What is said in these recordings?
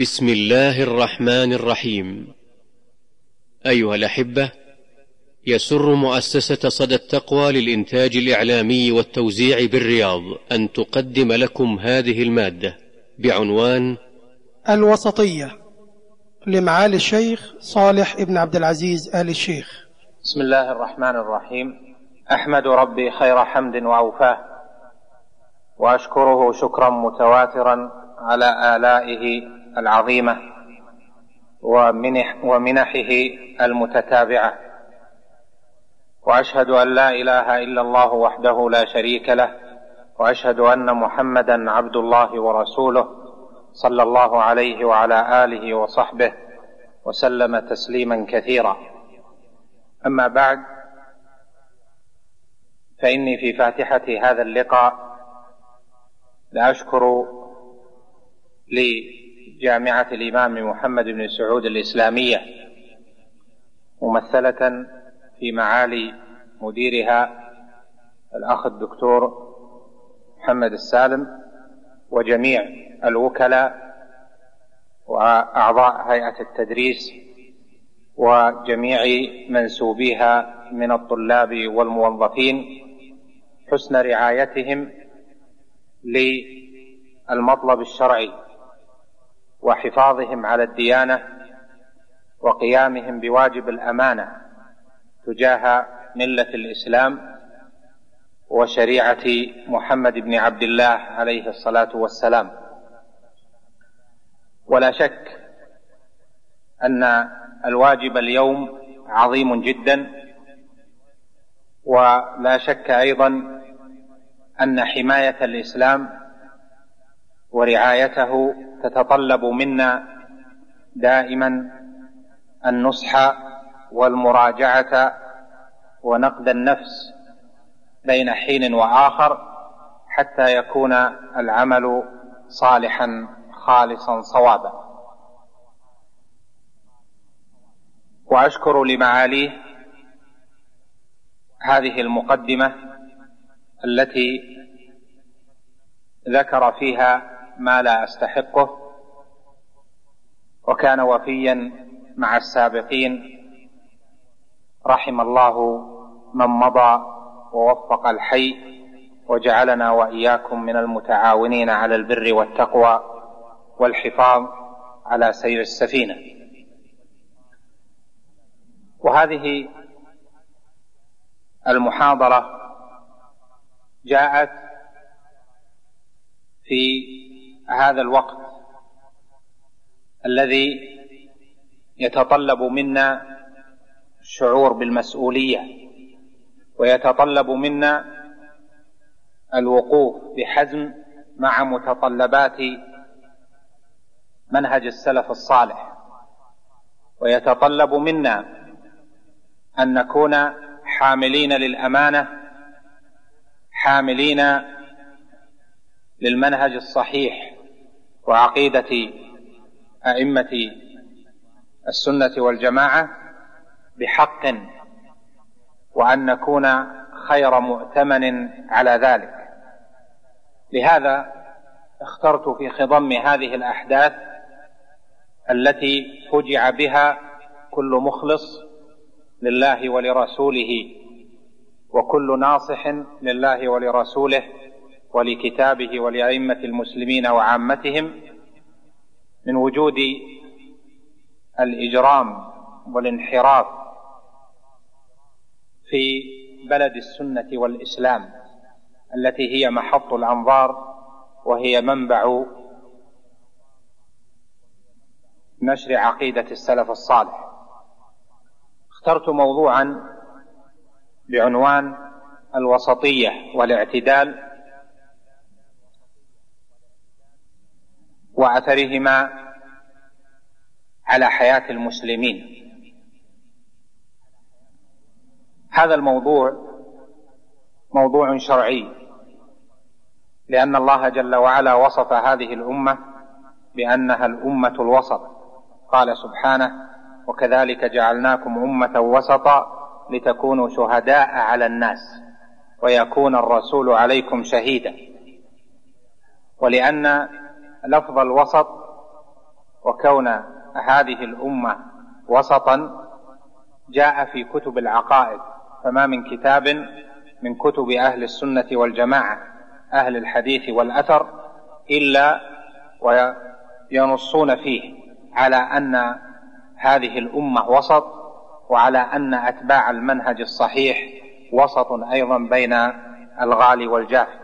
بسم الله الرحمن الرحيم. أيها الأحبة يسر مؤسسة صدى التقوى للإنتاج الإعلامي والتوزيع بالرياض أن تقدم لكم هذه المادة بعنوان الوسطية لمعالي الشيخ صالح ابن عبد العزيز آل الشيخ. بسم الله الرحمن الرحيم. أحمد ربي خير حمد واوفاه وأشكره شكرا متواترا على آلائه العظيمة ومنح ومنحه المتتابعة. وأشهد أن لا إله إلا الله وحده لا شريك له وأشهد أن محمدا عبد الله ورسوله صلى الله عليه وعلى آله وصحبه وسلم تسليما كثيرا. أما بعد فإني في فاتحة هذا اللقاء لأشكر لجامعه الإمام محمد بن سعود الإسلامية ممثلة في معالي مديرها الأخ الدكتور محمد السالم وجميع الوكلاء وأعضاء هيئة التدريس وجميع منسوبيها من الطلاب والموظفين حسن رعايتهم للمطلب الشرعي. وحفاظهم على الديانة وقيامهم بواجب الأمانة تجاه ملة الإسلام وشريعة محمد بن عبد الله عليه الصلاة والسلام. ولا شك أن الواجب اليوم عظيم جدا ولا شك أيضا أن حماية الإسلام ورعايته تتطلب منا دائما النصح والمراجعة ونقد النفس بين حين وآخر حتى يكون العمل صالحا خالصا صوابا. وأشكر لمعاليه هذه المقدمة التي ذكر فيها ما لا أستحقه. وكان وفيا مع السابقين رحم الله من مضى ووفق الحي وجعلنا وإياكم من المتعاونين على البر والتقوى والحفاظ على سير السفينة. وهذه المحاضرة جاءت في هذا الوقت الذي يتطلب منا الشعور بالمسؤولية ويتطلب منا الوقوف بحزم مع متطلبات منهج السلف الصالح. ويتطلب منا أن نكون حاملين للأمانة حاملين للمنهج الصحيح وعقيدة أئمة السنة والجماعة بحق وأن نكون خير مؤتمن على ذلك. لهذا اخترت في خضم هذه الأحداث التي فجع بها كل مخلص لله ولرسوله وكل ناصح لله ولرسوله ولكتابه ولأئمة المسلمين وعامتهم من وجود الإجرام والانحراف في بلد السنة والإسلام التي هي محط الأنظار وهي منبع نشر عقيدة السلف الصالح. اخترت موضوعا بعنوان الوسطية والاعتدال وأثرهما على حياة المسلمين. هذا الموضوع موضوع شرعي لأن الله جل وعلا وصف هذه الأمة بأنها الأمة الوسط. قال سبحانه وكذلك جعلناكم أمة وسطا لتكونوا شهداء على الناس ويكون الرسول عليكم شهيدا. ولأن لفظ الوسط وكون هذه الأمة وسطا جاء في كتب العقائد فما من كتاب من كتب أهل السنة والجماعة أهل الحديث والأثر إلا وينصون فيه على أن هذه الأمة وسط وعلى أن أتباع المنهج الصحيح وسط أيضا بين الغالي والجافي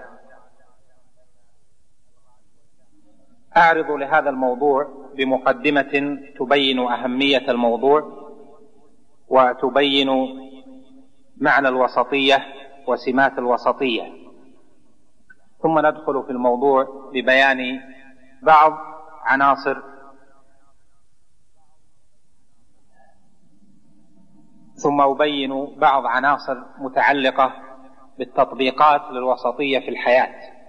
أعرض لهذا الموضوع بمقدمة تبين أهمية الموضوع وتبين معنى الوسطية وسمات الوسطية. ثم ندخل في الموضوع ببيان بعض عناصر ثم أبين بعض عناصر متعلقة بالتطبيقات للوسطية في الحياة.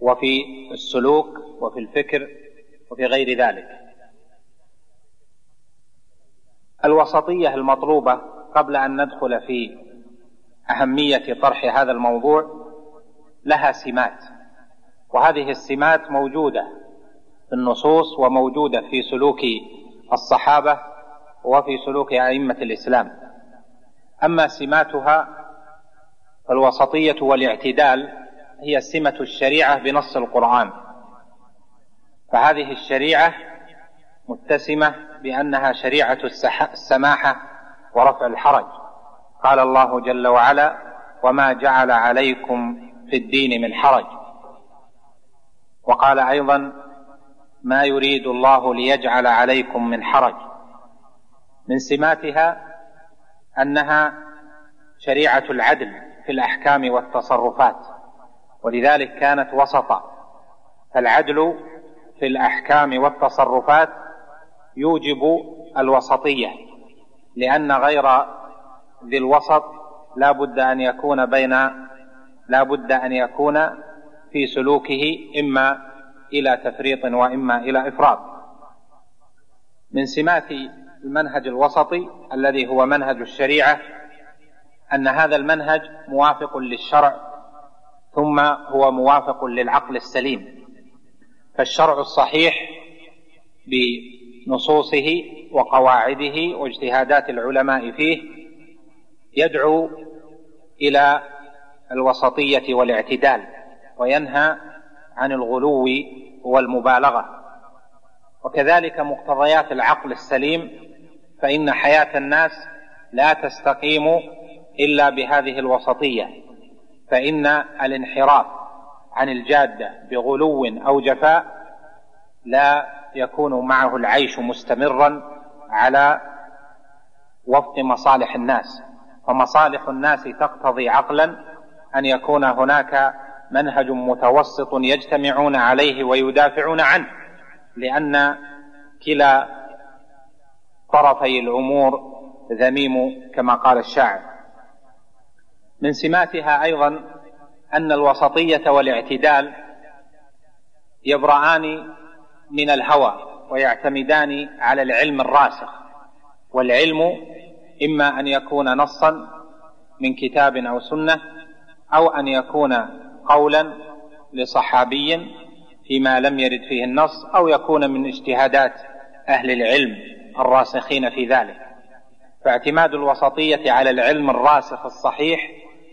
وفي السلوك وفي الفكر وفي غير ذلك. الوسطية المطلوبة قبل أن ندخل في أهمية طرح هذا الموضوع لها سمات وهذه السمات موجودة في النصوص وموجودة في سلوك الصحابة وفي سلوك أئمة الإسلام. أما سماتها فالوسطية والاعتدال هي سمة الشريعة بنص القرآن. فهذه الشريعة متسمة بأنها شريعة السماحة ورفع الحرج. قال الله جل وعلا وما جعل عليكم في الدين من حرج وقال أيضا ما يريد الله ليجعل عليكم من حرج من سماتها أنها شريعة العدل في الأحكام والتصرفات. ولذلك كانت وسطا. فالعدل في الأحكام والتصرفات يوجب الوسطية لأن غير ذي الوسط لا بد أن يكون بين لا بد أن يكون في سلوكه إما إلى تفريط وإما إلى افراط من سمات المنهج الوسطي الذي هو منهج الشريعة أن هذا المنهج موافق للشرع ثم هو موافق للعقل السليم. فالشرع الصحيح بنصوصه وقواعده واجتهادات العلماء فيه يدعو إلى الوسطية والاعتدال وينهى عن الغلو والمبالغة. وكذلك مقتضيات العقل السليم فإن حياة الناس لا تستقيم إلا بهذه الوسطية. فإن الانحراف عن الجادة بغلو أو جفاء لا يكون معه العيش مستمرا على وفق مصالح الناس. فمصالح الناس تقتضي عقلا أن يكون هناك منهج متوسط يجتمعون عليه ويدافعون عنه لأن كلا طرفي الأمور ذميم كما قال الشاعر. من سماتها أيضا أن الوسطية والاعتدال يبرأان من الهوى ويعتمدان على العلم الراسخ والعلم إما أن يكون نصا من كتاب أو سنة أو أن يكون قولا لصحابي فيما لم يرد فيه النص أو يكون من اجتهادات أهل العلم الراسخين في ذلك. فاعتماد الوسطية على العلم الراسخ الصحيح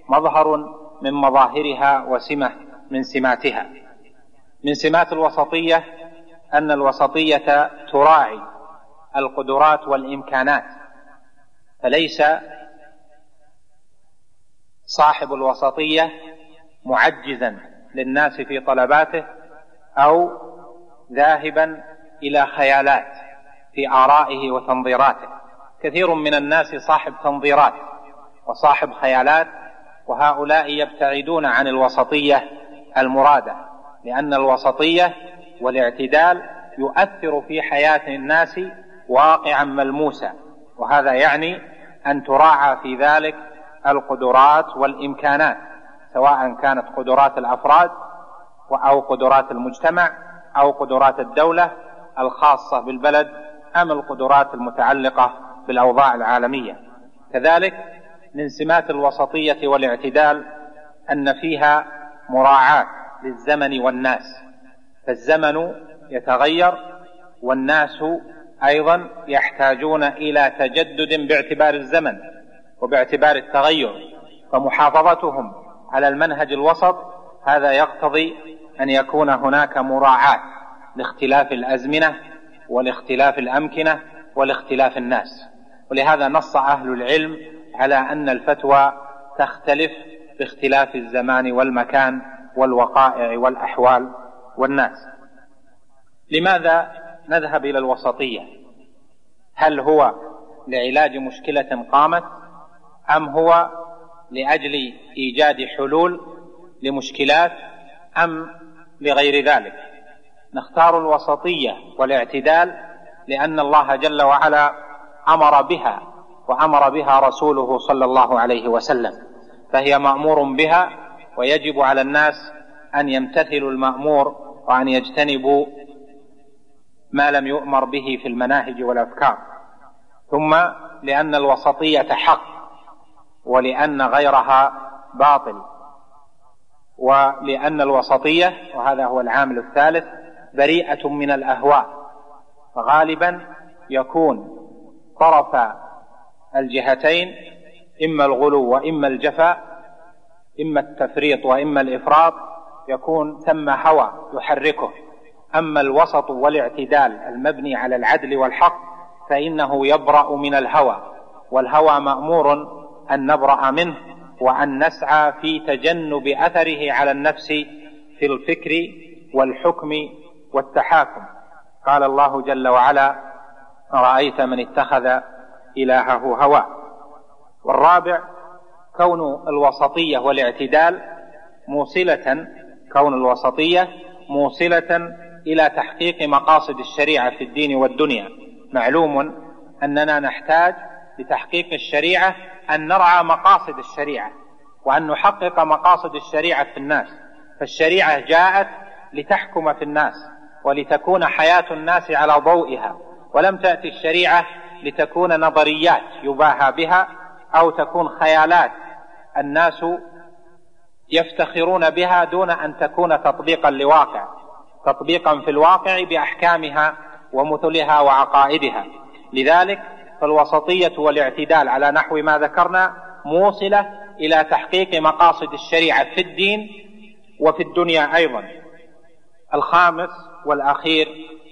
مظهر من مظاهرها وسمة من سماتها. من سمات الوسطية أن الوسطية تراعي القدرات والإمكانات فليس صاحب الوسطية معجزا للناس في طلباته أو ذاهبا إلى خيالات في آرائه وتنظيراته. كثير من الناس صاحب تنظيرات وصاحب خيالات وهؤلاء يبتعدون عن الوسطية المرادة لأن الوسطية والاعتدال يؤثر في حياة الناس واقعا ملموسا وهذا يعني أن تراعى في ذلك القدرات والإمكانات سواء كانت قدرات الأفراد أو قدرات المجتمع أو قدرات الدولة الخاصة بالبلد أم القدرات المتعلقة بالأوضاع العالمية. كذلك من سمات الوسطية والاعتدال أن فيها مراعاة للزمن والناس. فالزمن يتغير والناس أيضا يحتاجون إلى تجدد باعتبار الزمن وباعتبار التغير. فمحافظتهم على المنهج الوسط هذا يقتضي أن يكون هناك مراعاة لاختلاف الأزمنة ولاختلاف الأمكنة ولاختلاف الناس. ولهذا نص أهل العلم على أن الفتوى تختلف باختلاف الزمان والمكان والوقائع والأحوال والناس. لماذا نذهب إلى الوسطية؟ هل هو لعلاج مشكلة قامت أم هو لأجل إيجاد حلول لمشكلات أم لغير ذلك؟ نختار الوسطية والاعتدال لأن الله جل وعلا أمر بها. وأمر بها رسوله صلى الله عليه وسلم فهي مأمور بها ويجب على الناس أن يمتثلوا المأمور وأن يجتنبوا ما لم يؤمر به في المناهج والأفكار. ثم لأن الوسطية حق ولأن غيرها باطل ولأن الوسطية وهذا هو العامل الثالث بريئة من الأهواء فغالبا يكون طرف الجهتين إما الغلو وإما الجفاء إما التفريط وإما الإفراط يكون ثم هوى يحركه. أما الوسط والاعتدال المبني على العدل والحق فإنه يبرأ من الهوى والهوى مأمور أن نبرأ منه وأن نسعى في تجنب أثره على النفس في الفكر والحكم والتحاكم. قال الله جل وعلا أرأيت من اتخذ إلهه هواه. والرابع كون الوسطية والاعتدال موصلة كون الوسطية موصلة إلى تحقيق مقاصد الشريعة في الدين والدنيا. معلوم أننا نحتاج لتحقيق الشريعة أن نرعى مقاصد الشريعة وأن نحقق مقاصد الشريعة في الناس. فالشريعة جاءت لتحكم في الناس ولتكون حياة الناس على ضوئها. ولم تأتي الشريعة لتكون نظريات يباهى بها أو تكون خيالات. الناس يفتخرون بها دون أن تكون تطبيقا لواقع تطبيقا في الواقع بأحكامها ومثلها وعقائدها. لذلك فالوسطية والاعتدال على نحو ما ذكرنا موصلة إلى تحقيق مقاصد الشريعة في الدين وفي الدنيا أيضا. الخامس والأخير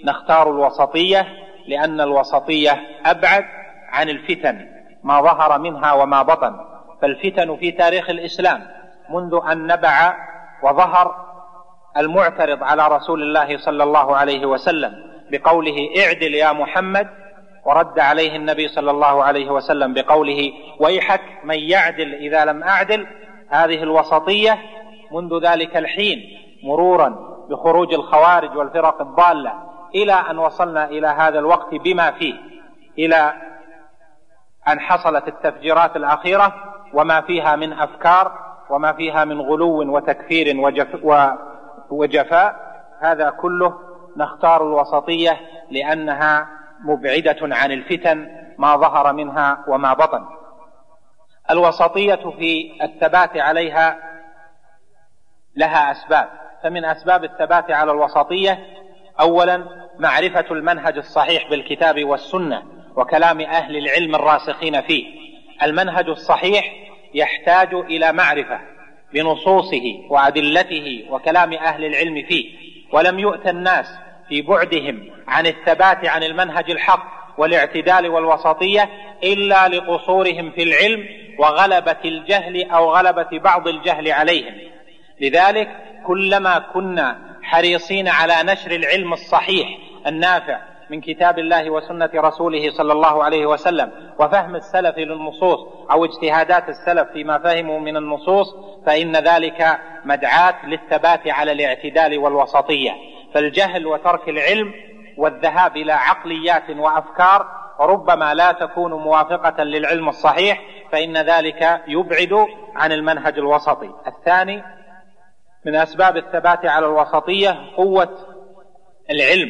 نختار الوسطية لأن الوسطية أبعد عن الفتن ما ظهر منها وما بطن. فالفتن في تاريخ الإسلام منذ أن نبع وظهر المعترض على رسول الله صلى الله عليه وسلم بقوله اعدل يا محمد ورد عليه النبي صلى الله عليه وسلم بقوله ويحك من يعدل إذا لم أعدل. هذه الوسطية منذ ذلك الحين مرورا بخروج الخوارج والفرق الضالة إلى أن وصلنا إلى هذا الوقت بما فيه إلى أن حصلت التفجيرات الأخيرة وما فيها من أفكار وما فيها من غلو وتكفير وجف وجفاء. هذا كله نختار الوسطية لأنها مبعدة عن الفتن ما ظهر منها وما بطن. الوسطية في الثبات عليها لها أسباب فمن أسباب الثبات على الوسطية اولا معرفة المنهج الصحيح بالكتاب والسنة وكلام أهل العلم الراسخين فيه. المنهج الصحيح يحتاج إلى معرفة بنصوصه وأدلته وكلام أهل العلم فيه. ولم يؤت الناس في بعدهم عن الثبات عن المنهج الحق والاعتدال والوسطية إلا لقصورهم في العلم وغلبة الجهل أو غلبة بعض الجهل عليهم. لذلك كلما كنا حريصين على نشر العلم الصحيح النافع من كتاب الله وسنة رسوله صلى الله عليه وسلم وفهم السلف للنصوص أو اجتهادات السلف فيما فهموا من النصوص فإن ذلك مدعاة للثبات على الاعتدال والوسطية. فالجهل وترك العلم والذهاب إلى عقليات وأفكار ربما لا تكون موافقة للعلم الصحيح فإن ذلك يبعد عن المنهج الوسطي. الثاني من أسباب الثبات على الوسطية قوة العلم.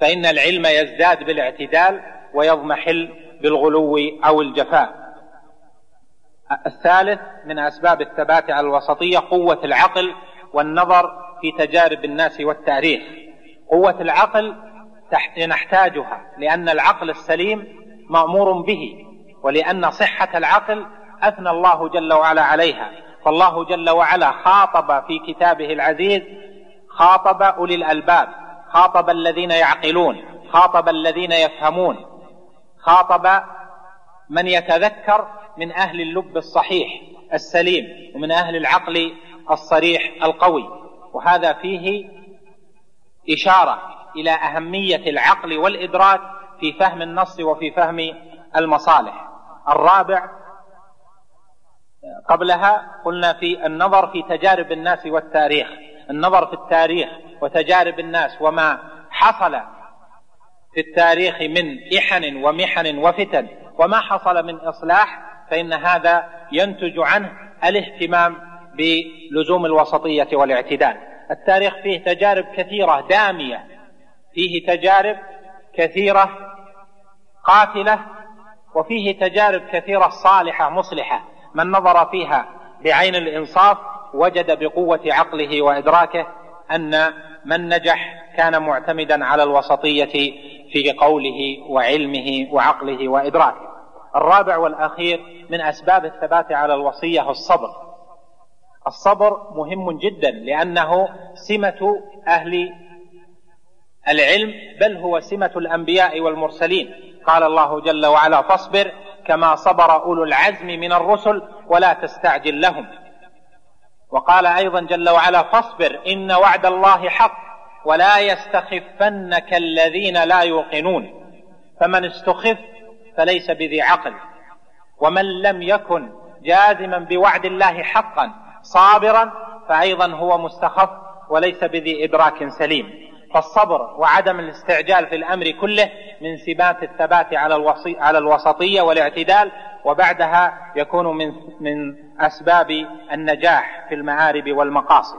فإن العلم يزداد بالاعتدال ويضمحل بالغلو أو الجفاء. الثالث من أسباب الثبات على الوسطية قوة العقل والنظر في تجارب الناس والتاريخ. قوة العقل نحتاجها لأن العقل السليم مأمور به ولأن صحة العقل أثنى الله جل وعلا عليها. فالله جل وعلا خاطب في كتابه العزيز خاطب أولي الألباب خاطب الذين يعقلون خاطب الذين يفهمون خاطب من يتذكر من أهل اللب الصحيح السليم ومن أهل العقل الصريح القوي. وهذا فيه إشارة إلى أهمية العقل والإدراك في فهم النص وفي فهم المصالح. الرابع قبلها قلنا في النظر في تجارب الناس والتاريخ. النظر في التاريخ وتجارب الناس وما حصل في التاريخ من إحن ومحن وفتن وما حصل من إصلاح فإن هذا ينتج عنه الاهتمام بلزوم الوسطية والاعتدال. التاريخ فيه تجارب كثيرة دامية فيه تجارب كثيرة قاتلة وفيه تجارب كثيرة صالحة مصلحة. من نظر فيها بعين الإنصاف وجد بقوة عقله وإدراكه أن من نجح كان معتمدا على الوسطية في قوله وعلمه وعقله وإدراكه. الرابع والأخير من أسباب الثبات على الوصية الصبر. الصبر مهم جدا لأنه سمة أهل العلم بل هو سمة الأنبياء والمرسلين. قال الله جل وعلا فاصبر كما صبر أولو العزم من الرسل ولا تستعجل لهم. وقال أيضا جل وعلا فاصبر إن وعد الله حق ولا يستخفنك الذين لا يوقنون. فمن استخف فليس بذي عقل. ومن لم يكن جازما بوعد الله حقا صابرا فأيضا هو مستخف وليس بذي إدراك سليم. فالصبر وعدم الاستعجال في الأمر كله من سمات الثبات على الوصي على الوسطية والاعتدال وبعدها يكون من من أسباب النجاح في المآرب والمقاصد.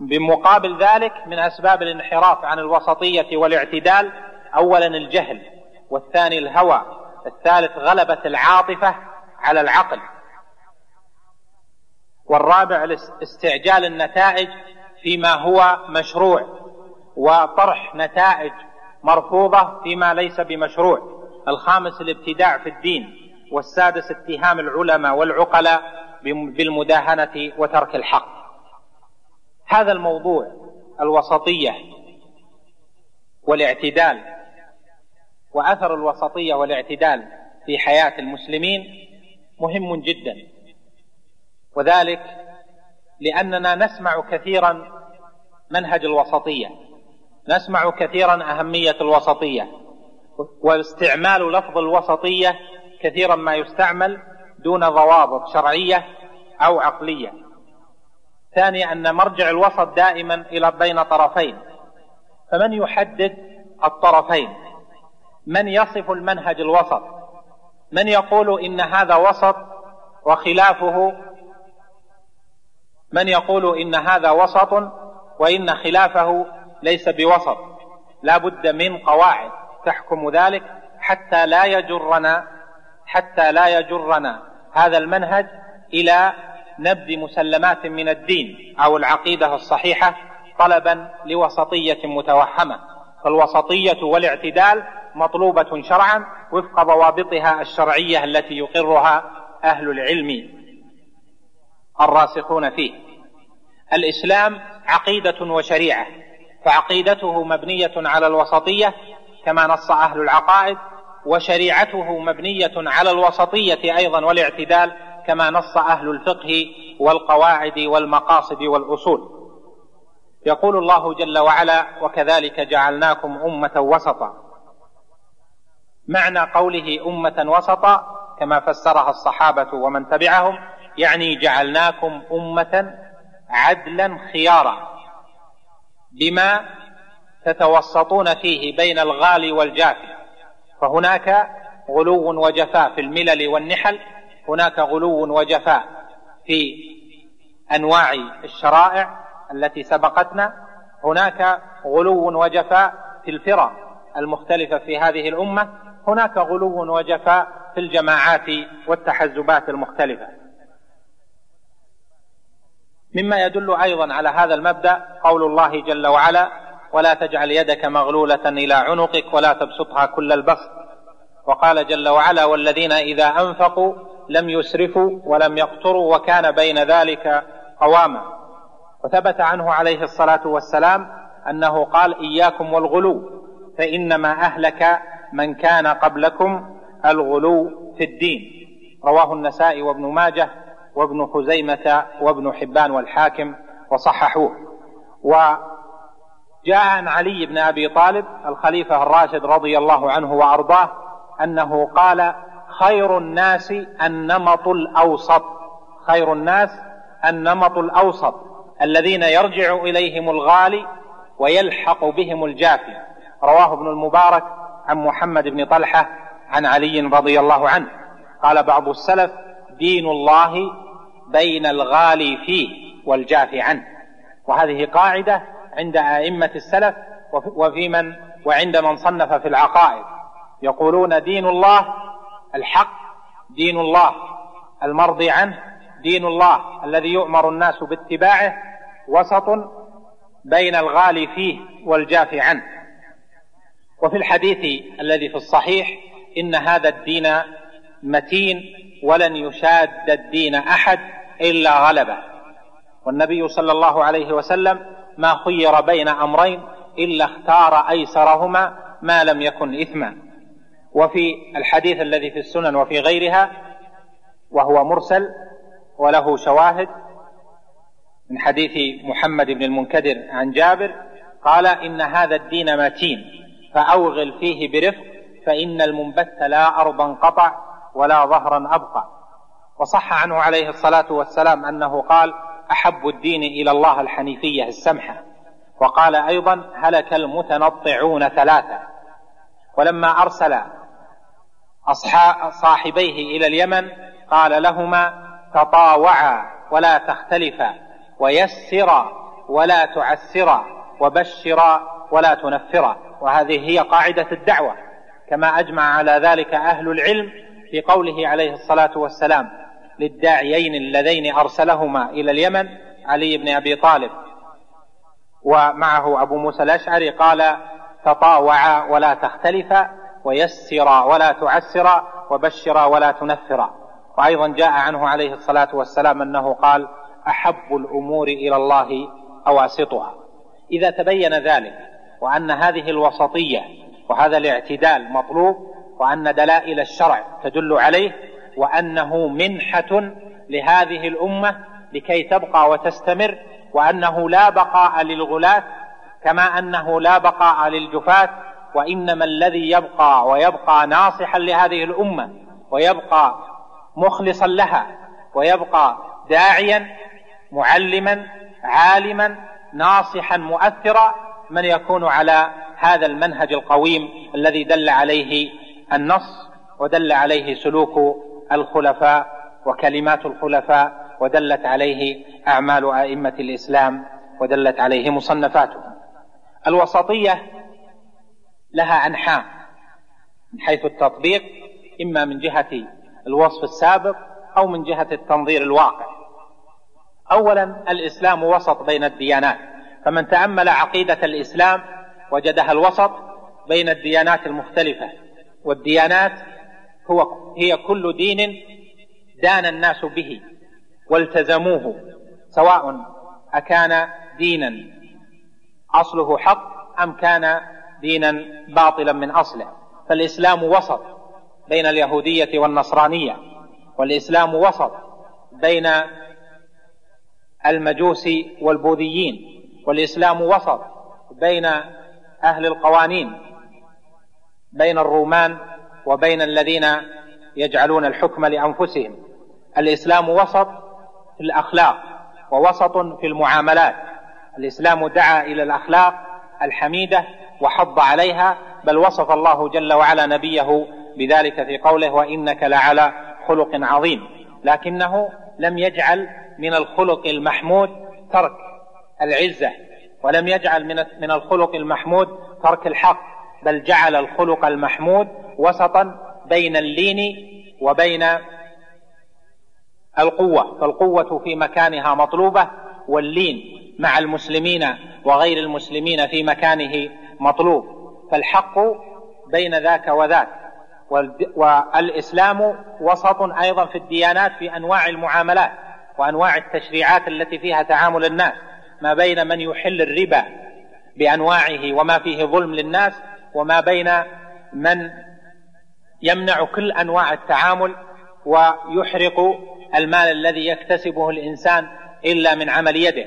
بمقابل ذلك من أسباب الانحراف عن الوسطية والاعتدال اولا الجهل والثاني الهوى الثالث غلبة العاطفة على العقل والرابع استعجال النتائج فيما هو مشروع وطرح نتائج مرفوضة فيما ليس بمشروع. الخامس الابتداع في الدين والسادس اتهام العلماء والعقلاء بالمداهنة وترك الحق. هذا الموضوع الوسطية والاعتدال وأثر الوسطية والاعتدال في حياة المسلمين مهم جدا. وذلك لأننا نسمع كثيرا منهج الوسطية. نسمع كثيرا أهمية الوسطية واستعمال لفظ الوسطية كثيرا ما يستعمل دون ضوابط شرعية أو عقلية. ثانيا أن مرجع الوسط دائما إلى بين طرفين فمن يحدد الطرفين؟ من يصف المنهج الوسط؟ من يقول إن هذا وسط وخلافه؟ من يقول إن هذا وسط وإن خلافه ليس بوسط. لا بد من قواعد تحكم ذلك حتى لا يجرنا حتى لا يجرنا هذا المنهج إلى نبذ مسلمات من الدين أو العقيدة الصحيحة طلبا لوسطية متوهمة. فالوسطية والاعتدال مطلوبة شرعا وفق ضوابطها الشرعية التي يقرها أهل العلم الراسخون فيه. الإسلام عقيدة وشريعة. فعقيدته مبنية على الوسطية كما نص أهل العقائد وشريعته مبنية على الوسطية أيضا والاعتدال كما نص أهل الفقه والقواعد والمقاصد والأصول. يقول الله جل وعلا وكذلك جعلناكم أمة وسطا معنى قوله أمة وسطا كما فسرها الصحابة ومن تبعهم يعني جعلناكم أمة عدلا خيارا. بما تتوسطون فيه بين الغالي والجافي. فهناك غلو وجفاء في الملل والنحل هناك غلو وجفاء في أنواع الشرائع التي سبقتنا هناك غلو وجفاء في الفرق المختلفة في هذه الأمة هناك غلو وجفاء في الجماعات والتحزبات المختلفة. مما يدل أيضا على هذا المبدأ قول الله جل وعلا ولا تجعل يدك مغلولة إلى عنقك ولا تبسطها كل البسط. وقال جل وعلا والذين إذا أنفقوا لم يسرفوا ولم يقتروا وكان بين ذلك قواما. وثبت عنه عليه الصلاة والسلام أنه قال إياكم والغلو فإنما أهلك من كان قبلكم الغلو في الدين. رواه النسائي وابن ماجه وابن خزيمة وابن حبان والحاكم وصححوه. وجاء عن علي بن أبي طالب الخليفة الراشد رضي الله عنه وأرضاه أنه قال خير الناس النمط الأوسط. خير الناس النمط الأوسط الذين يرجع إليهم الغالي ويلحق بهم الجافي. رواه ابن المبارك عن محمد بن طلحة عن علي رضي الله عنه. قال بعض السلف دين الله بين الغالي فيه والجافي عنه. وهذه قاعدة عند أئمة السلف وفي من وعند من صنف في العقائد. يقولون دين الله الحق دين الله المرضي عنه دين الله الذي يؤمر الناس باتباعه وسط بين الغالي فيه والجافي عنه. وفي الحديث الذي في الصحيح إن هذا الدين متين ولن يشاد الدين أحد. إلا غلبه والنبي صلى الله عليه وسلم ما خير بين أمرين إلا اختار أيسرهما ما لم يكن إثما. وفي الحديث الذي في السنن وفي غيرها وهو مرسل وله شواهد من حديث محمد بن المنكدر عن جابر قال إن هذا الدين متين فأوغل فيه برفق فإن المنبت لا ارضا قطع ولا ظهرا أبقى. وصح عنه عليه الصلاة والسلام أنه قال أحب الدين إلى الله الحنيفية السمحة. وقال أيضا هلك المتنطعون ثلاثة. ولما أرسل اصحاب صاحبيه إلى اليمن قال لهما تطاوعا ولا تختلفا ويسرا ولا تعسرا وبشرا ولا تنفرا. وهذه هي قاعدة الدعوة. كما أجمع على ذلك أهل العلم في قوله عليه الصلاة والسلام للداعيين اللذين أرسلهما إلى اليمن علي بن أبي طالب ومعه أبو موسى الأشعري قال تطاوعا ولا تختلفا ويسرا ولا تعسرا وبشرا ولا تنفرا وأيضا جاء عنه عليه الصلاة والسلام أنه قال أحب الأمور إلى الله أواسطها. إذا تبين ذلك وأن هذه الوسطية وهذا الاعتدال مطلوب وأن دلائل الشرع تدل عليه وأنه منحة لهذه الأمة لكي تبقى وتستمر وأنه لا بقاء للغلاة كما أنه لا بقاء للجفاة وإنما الذي يبقى ويبقى ناصحا لهذه الأمة ويبقى مخلصا لها ويبقى داعيا معلما عالما ناصحا مؤثرا من يكون على هذا المنهج القويم الذي دل عليه النص ودل عليه سلوك الخلفاء وكلمات الخلفاء ودلت عليه أعمال أئمة الإسلام ودلت عليه مصنفاتهم الوسطية لها أنحاء من حيث التطبيق إما من جهة الوصف السابق أو من جهة التنظير الواقع. اولا الإسلام وسط بين الديانات. فمن تأمل عقيدة الإسلام وجدها الوسط بين الديانات المختلفة والديانات هو هي كل دين دان الناس به والتزموه سواء أكان دينا أصله حق أم كان دينا باطلا من أصله. فالإسلام وسط بين اليهودية والنصرانية والإسلام وسط بين المجوس والبوذيين والإسلام وسط بين أهل القوانين بين الرومان وبين الذين يجعلون الحكم لأنفسهم. الإسلام وسط في الأخلاق ووسط في المعاملات. الإسلام دعا إلى الأخلاق الحميدة وحض عليها بل وصف الله جل وعلا نبيه بذلك في قوله وإنك لعلى خلق عظيم. لكنه لم يجعل من الخلق المحمود ترك العزة ولم يجعل من من الخلق المحمود ترك الحق. بل جعل الخلق المحمود وسطا بين اللين وبين القوة فالقوة في مكانها مطلوبة واللين مع المسلمين وغير المسلمين في مكانه مطلوب. فالحق بين ذاك وذاك والإسلام وسط أيضا في الديانات في أنواع المعاملات وأنواع التشريعات التي فيها تعامل الناس. ما بين من يحل الربا بأنواعه وما فيه ظلم للناس وما بين من يمنع كل أنواع التعامل ويحرق المال الذي يكتسبه الإنسان إلا من عمل يده.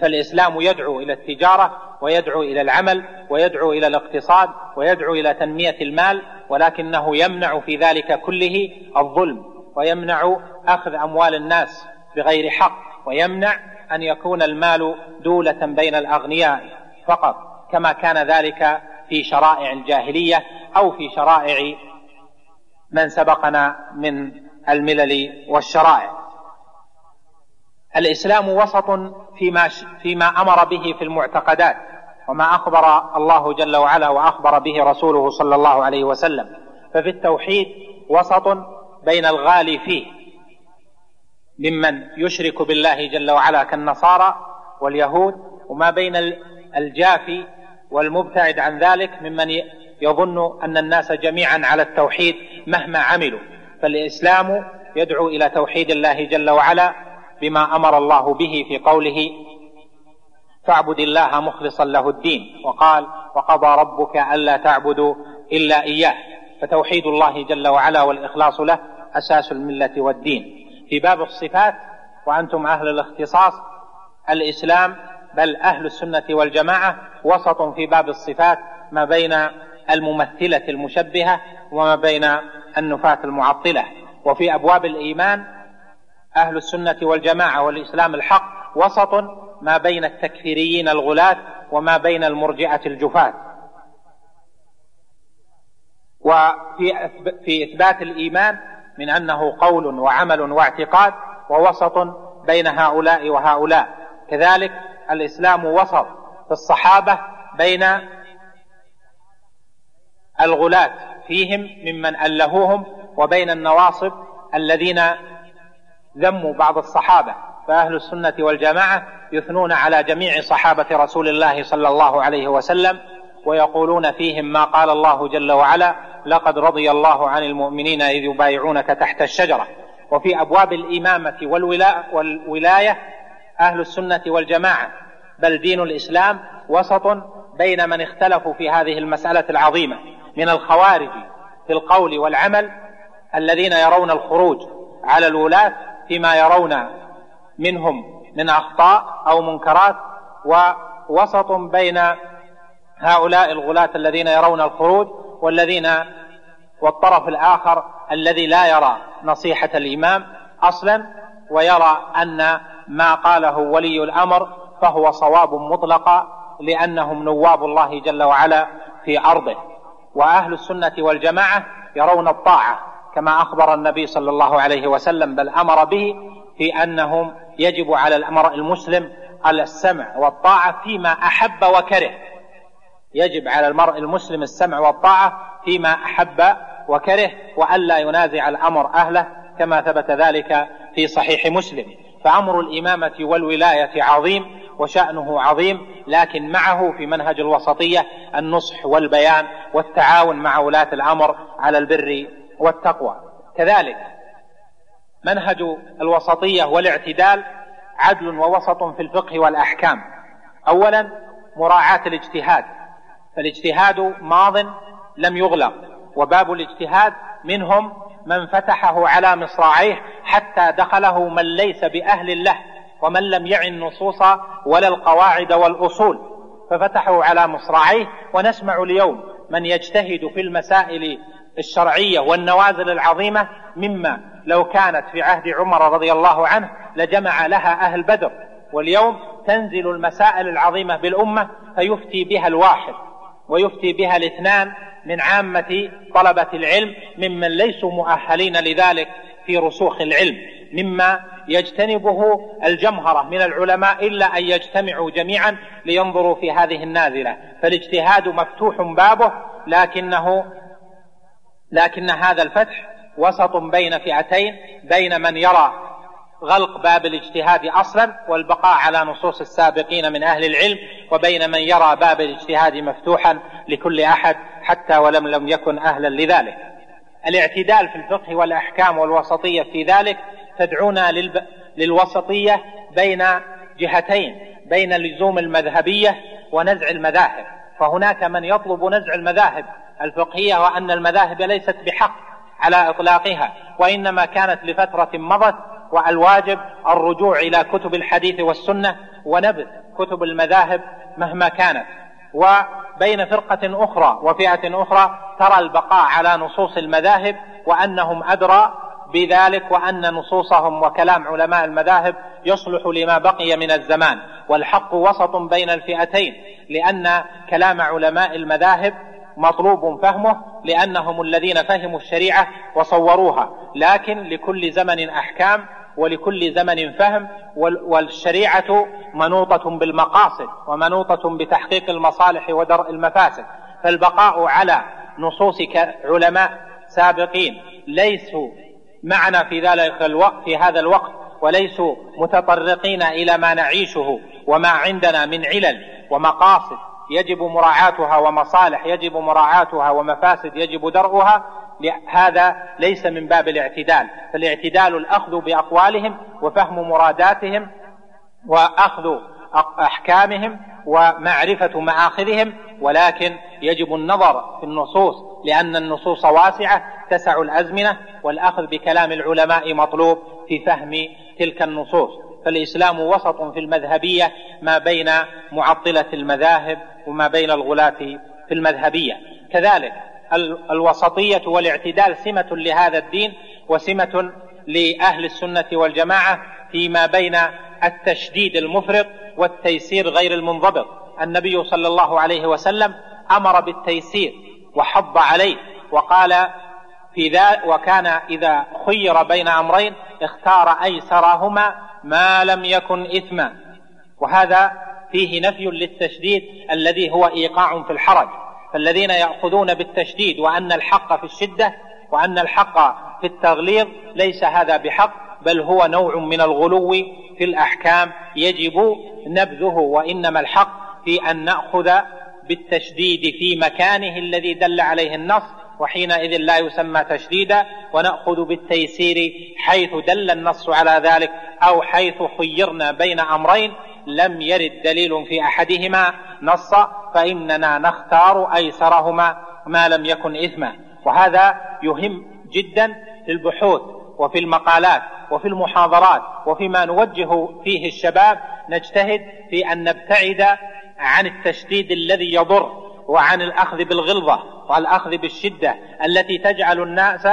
فالإسلام يدعو إلى التجارة ويدعو إلى العمل ويدعو إلى الاقتصاد ويدعو إلى تنمية المال ولكنه يمنع في ذلك كله الظلم ويمنع أخذ أموال الناس بغير حق ويمنع أن يكون المال دولة بين الأغنياء فقط. كما كان ذلك في شرائع الجاهلية أو في شرائع من سبقنا من الملل والشرائع. الإسلام وسط فيما فيما أمر به في المعتقدات وما أخبر الله جل وعلا وأخبر به رسوله صلى الله عليه وسلم. ففي التوحيد وسط بين الغالي فيه ممن يشرك بالله جل وعلا كالنصارى واليهود وما بين الجافي والمبتعد عن ذلك ممن يظن أن الناس جميعا على التوحيد مهما عملوا. فالإسلام يدعو إلى توحيد الله جل وعلا بما أمر الله به في قوله فاعبد الله مخلصا له الدين وقال وقضى ربك ألا تعبدوا إلا إياه فتوحيد الله جل وعلا والإخلاص له أساس الملة والدين. في باب الصفات وأنتم أهل الاختصاص الإسلام بل أهل السنة والجماعة وسط في باب الصفات ما بين الممثلة المشبهة وما بين النفاة المعطلة. وفي أبواب الإيمان أهل السنة والجماعة والإسلام الحق وسط ما بين التكفيريين الغلاة وما بين المرجئة الجفاة. وفي في إثبات الإيمان من أنه قول وعمل واعتقاد ووسط بين هؤلاء وهؤلاء. كذلك الإسلام وسط في الصحابة بين الغلاة فيهم ممن ألهوهم وبين النواصب الذين ذموا بعض الصحابة. فأهل السنة والجماعة يثنون على جميع صحابة رسول الله صلى الله عليه وسلم ويقولون فيهم ما قال الله جل وعلا لقد رضي الله عن المؤمنين إذ يبايعونك تحت الشجرة وفي أبواب الإمامة والولاية أهل السنة والجماعة بل دين الإسلام وسط بين من اختلفوا في هذه المسألة العظيمة من الخوارج في القول والعمل الذين يرون الخروج على الولاة فيما يرون منهم من أخطاء أو منكرات ووسط بين هؤلاء الغلاة الذين يرون الخروج والذين والطرف الآخر الذي لا يرى نصيحة الإمام أصلا ويرى أن ما قاله ولي الأمر فهو صواب مطلقا لأنهم نواب الله جل وعلا في أرضه. وأهل السنة والجماعة يرون الطاعة كما أخبر النبي صلى الله عليه وسلم بل أمر به في أنهم يجب على المرء المسلم على السمع والطاعة فيما أحب وكره. يجب على المرء المسلم السمع والطاعة فيما أحب وكره وألا ينازع الأمر أهله كما ثبت ذلك في صحيح مسلم. فأمر الإمامة والولاية عظيم وشأنه عظيم لكن معه في منهج الوسطية النصح والبيان والتعاون مع ولاة الأمر على البر والتقوى. كذلك منهج الوسطية والاعتدال عدل ووسط في الفقه والأحكام. أولا مراعاة الاجتهاد. فالاجتهاد ماض لم يغلق وباب الاجتهاد منهم من فتحه على مصراعيه حتى دخله من ليس بأهل له ومن لم يعي النصوص ولا القواعد والأصول. ففتحوا على مصراعيه ونسمع اليوم من يجتهد في المسائل الشرعية والنوازل العظيمة مما لو كانت في عهد عمر رضي الله عنه لجمع لها أهل بدر. واليوم تنزل المسائل العظيمة بالأمة فيفتي بها الواحد. ويفتي بها الاثنان من عامة طلبة العلم ممن ليسوا مؤهلين لذلك في رسوخ العلم مما يجتنبه الجمهرة من العلماء إلا أن يجتمعوا جميعا لينظروا في هذه النازلة. فالاجتهاد مفتوح بابه لكنه لكن هذا الفتح وسط بين فئتين بين من يرى غلق باب الاجتهاد أصلا والبقاء على نصوص السابقين من أهل العلم وبين من يرى باب الاجتهاد مفتوحا لكل أحد حتى ولم لم يكن أهلا لذلك. الاعتدال في الفقه والأحكام والوسطية في ذلك تدعونا للب... للوسطية بين جهتين بين لزوم المذهبية ونزع المذاهب فهناك من يطلب نزع المذاهب الفقهية وأن المذاهب ليست بحق على إطلاقها وإنما كانت لفترة مضت والواجب الرجوع إلى كتب الحديث والسنة ونبذ كتب المذاهب مهما كانت. وبين فرقة أخرى وفئة أخرى ترى البقاء على نصوص المذاهب وأنهم أدرى بذلك وأن نصوصهم وكلام علماء المذاهب يصلح لما بقي من الزمان. والحق وسط بين الفئتين لأن كلام علماء المذاهب مطلوب فهمه لأنهم الذين فهموا الشريعة وصوروها. لكن لكل زمن أحكام ولكل زمن فهم والشريعة منوطة بالمقاصد ومنوطة بتحقيق المصالح ودرء المفاسد. فالبقاء على نصوص علماء سابقين ليسوا معنا في ذلك الوقت في هذا الوقت وليسوا متطرقين إلى ما نعيشه وما عندنا من علل ومقاصد يجب مراعاتها ومصالح يجب مراعاتها ومفاسد يجب درءها هذا ليس من باب الاعتدال فالاعتدال الأخذ بأقوالهم وفهم مراداتهم وأخذ أحكامهم ومعرفة ماخذهم ولكن يجب النظر في النصوص لأن النصوص واسعة تسع الأزمنة والأخذ بكلام العلماء مطلوب في فهم تلك النصوص. فالإسلام وسط في المذهبية ما بين معطلة المذاهب وما بين الغلاة في المذهبية. كذلك الوسطية والاعتدال سمة لهذا الدين وسمة لأهل السنة والجماعة فيما بين التشديد المفرط والتيسير غير المنضبط. النبي صلى الله عليه وسلم أمر بالتيسير وحض عليه وقال في ذا وكان إذا خير بين أمرين اختار أيسرهما ما لم يكن إثما. وهذا فيه نفي للتشديد الذي هو إيقاع في الحرج. فالذين يأخذون بالتشديد وأن الحق في الشدة وأن الحق في التغليظ ليس هذا بحق بل هو نوع من الغلو في الأحكام. يجب نبذه وإنما الحق في أن نأخذ بالتشديد في مكانه الذي دل عليه النص وحينئذ لا يسمى تشديدا ونأخذ بالتيسير حيث دل النص على ذلك أو حيث خيرنا بين أمرين لم يرد دليل في أحدهما نصا فإننا نختار أيسرهما ما لم يكن إثما وهذا يهم جدا في البحوث وفي المقالات وفي المحاضرات وفيما نوجه فيه الشباب نجتهد في أن نبتعد عن التشديد الذي يضر وعن الأخذ بالغلظة والأخذ بالشدة التي تجعل الناس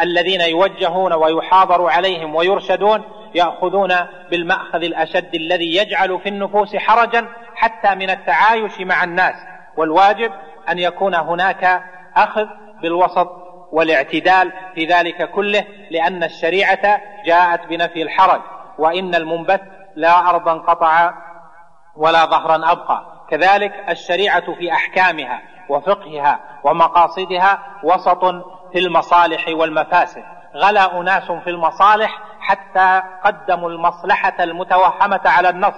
الذين يوجهون ويحاضر عليهم ويرشدون يأخذون بالمأخذ الأشد الذي يجعل في النفوس حرجا حتى من التعايش مع الناس. والواجب أن يكون هناك أخذ بالوسط والاعتدال في ذلك كله لأن الشريعة جاءت بنفي الحرج وإن المنبت لا ارضا قطع ولا ظهرا أبقى. كذلك الشريعة في أحكامها وفقهها ومقاصدها وسط في المصالح والمفاسد. غلا أناس في المصالح حتى قدموا المصلحة المتوهمة على النص.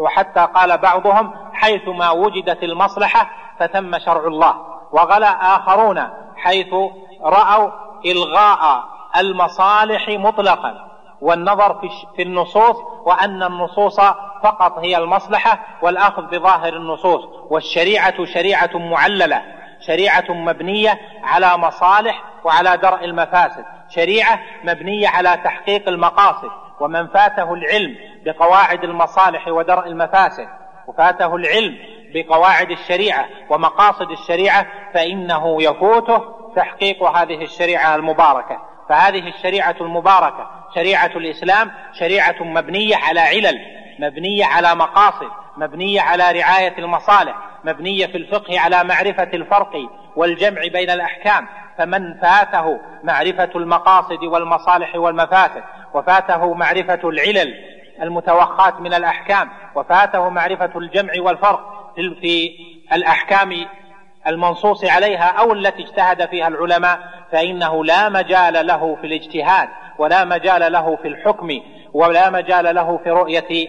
وحتى قال بعضهم حيثما وجدت المصلحة فثم شرع الله. وغلا آخرون حيث رأوا إلغاء المصالح مطلقا. والنظر في النصوص وأن النصوص فقط هي المصلحة والأخذ بظاهر النصوص. والشريعة شريعة معللة شريعة مبنية على مصالح وعلى درء المفاسد. شريعة مبنية على تحقيق المقاصد. ومن فاته العلم بقواعد المصالح ودرء المفاسد. وفاته العلم بقواعد الشريعة ومقاصد الشريعة فإنه يفوته تحقيق هذه الشريعة المباركة. فهذه الشريعة المباركة شريعة الإسلام شريعة مبنية على علل مبنية على مقاصد مبنية على رعاية المصالح مبنية في الفقه على معرفة الفرق والجمع بين الأحكام. فمن فاته معرفة المقاصد والمصالح والمفاسد وفاته معرفة العلل المتوخاة من الأحكام وفاته معرفة الجمع والفرق في الأحكام المنصوص عليها أو التي اجتهد فيها العلماء فإنه لا مجال له في الاجتهاد ولا مجال له في الحكم ولا مجال له في رؤية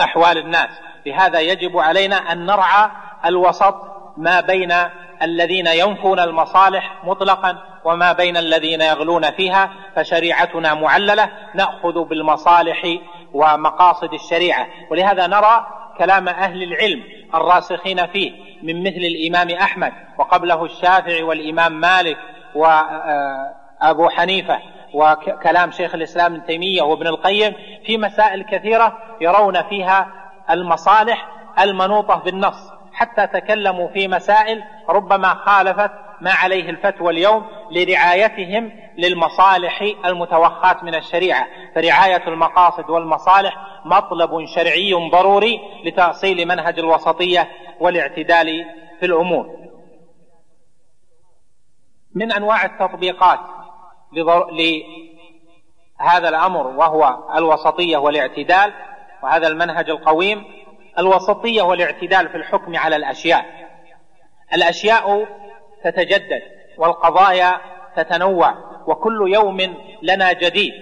أحوال الناس. لهذا يجب علينا أن نرعى الوسط ما بين الذين ينفون المصالح مطلقا وما بين الذين يغلون فيها فشريعتنا معللة نأخذ بالمصالح ومقاصد الشريعة. ولهذا نرى كلام أهل العلم الراسخين فيه من مثل الإمام أحمد وقبله الشافعي والإمام مالك وابو حنيفة وكلام شيخ الإسلام ابن تيمية وابن القيم في مسائل كثيرة يرون فيها المصالح المنوطة بالنص حتى تكلموا في مسائل ربما خالفت ما عليه الفتوى اليوم لرعايتهم للمصالح المتوخاة من الشريعة فرعاية المقاصد والمصالح مطلب شرعي ضروري لتأصيل منهج الوسطية والاعتدال في الأمور. من أنواع التطبيقات لهذا الأمر وهو الوسطية والاعتدال وهذا المنهج القويم الوسطية والاعتدال في الحكم على الأشياء. الأشياء تتجدد والقضايا تتنوع وكل يوم لنا جديد.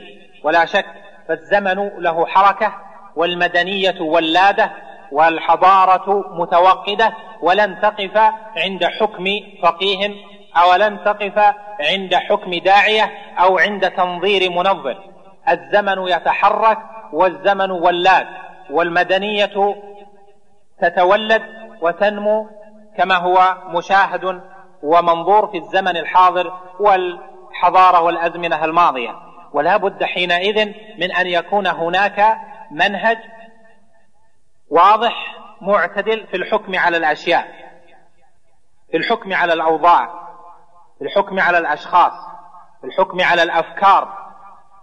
ولا شك فالزمن له حركة والمدنية ولادة والحضارة متوقدة ولن تقف عند حكم فقيه أو لن تقف عند حكم داعية أو عند تنظير منظر. الزمن يتحرك والزمن ولاد والمدنية تتولد وتنمو كما هو مشاهد ومنظور في الزمن الحاضر والحضارة والأزمنة الماضية. ولا بد حينئذ من أن يكون هناك منهج واضح معتدل في الحكم على الاشياء في الحكم على الاوضاع في الحكم على الاشخاص في الحكم على الافكار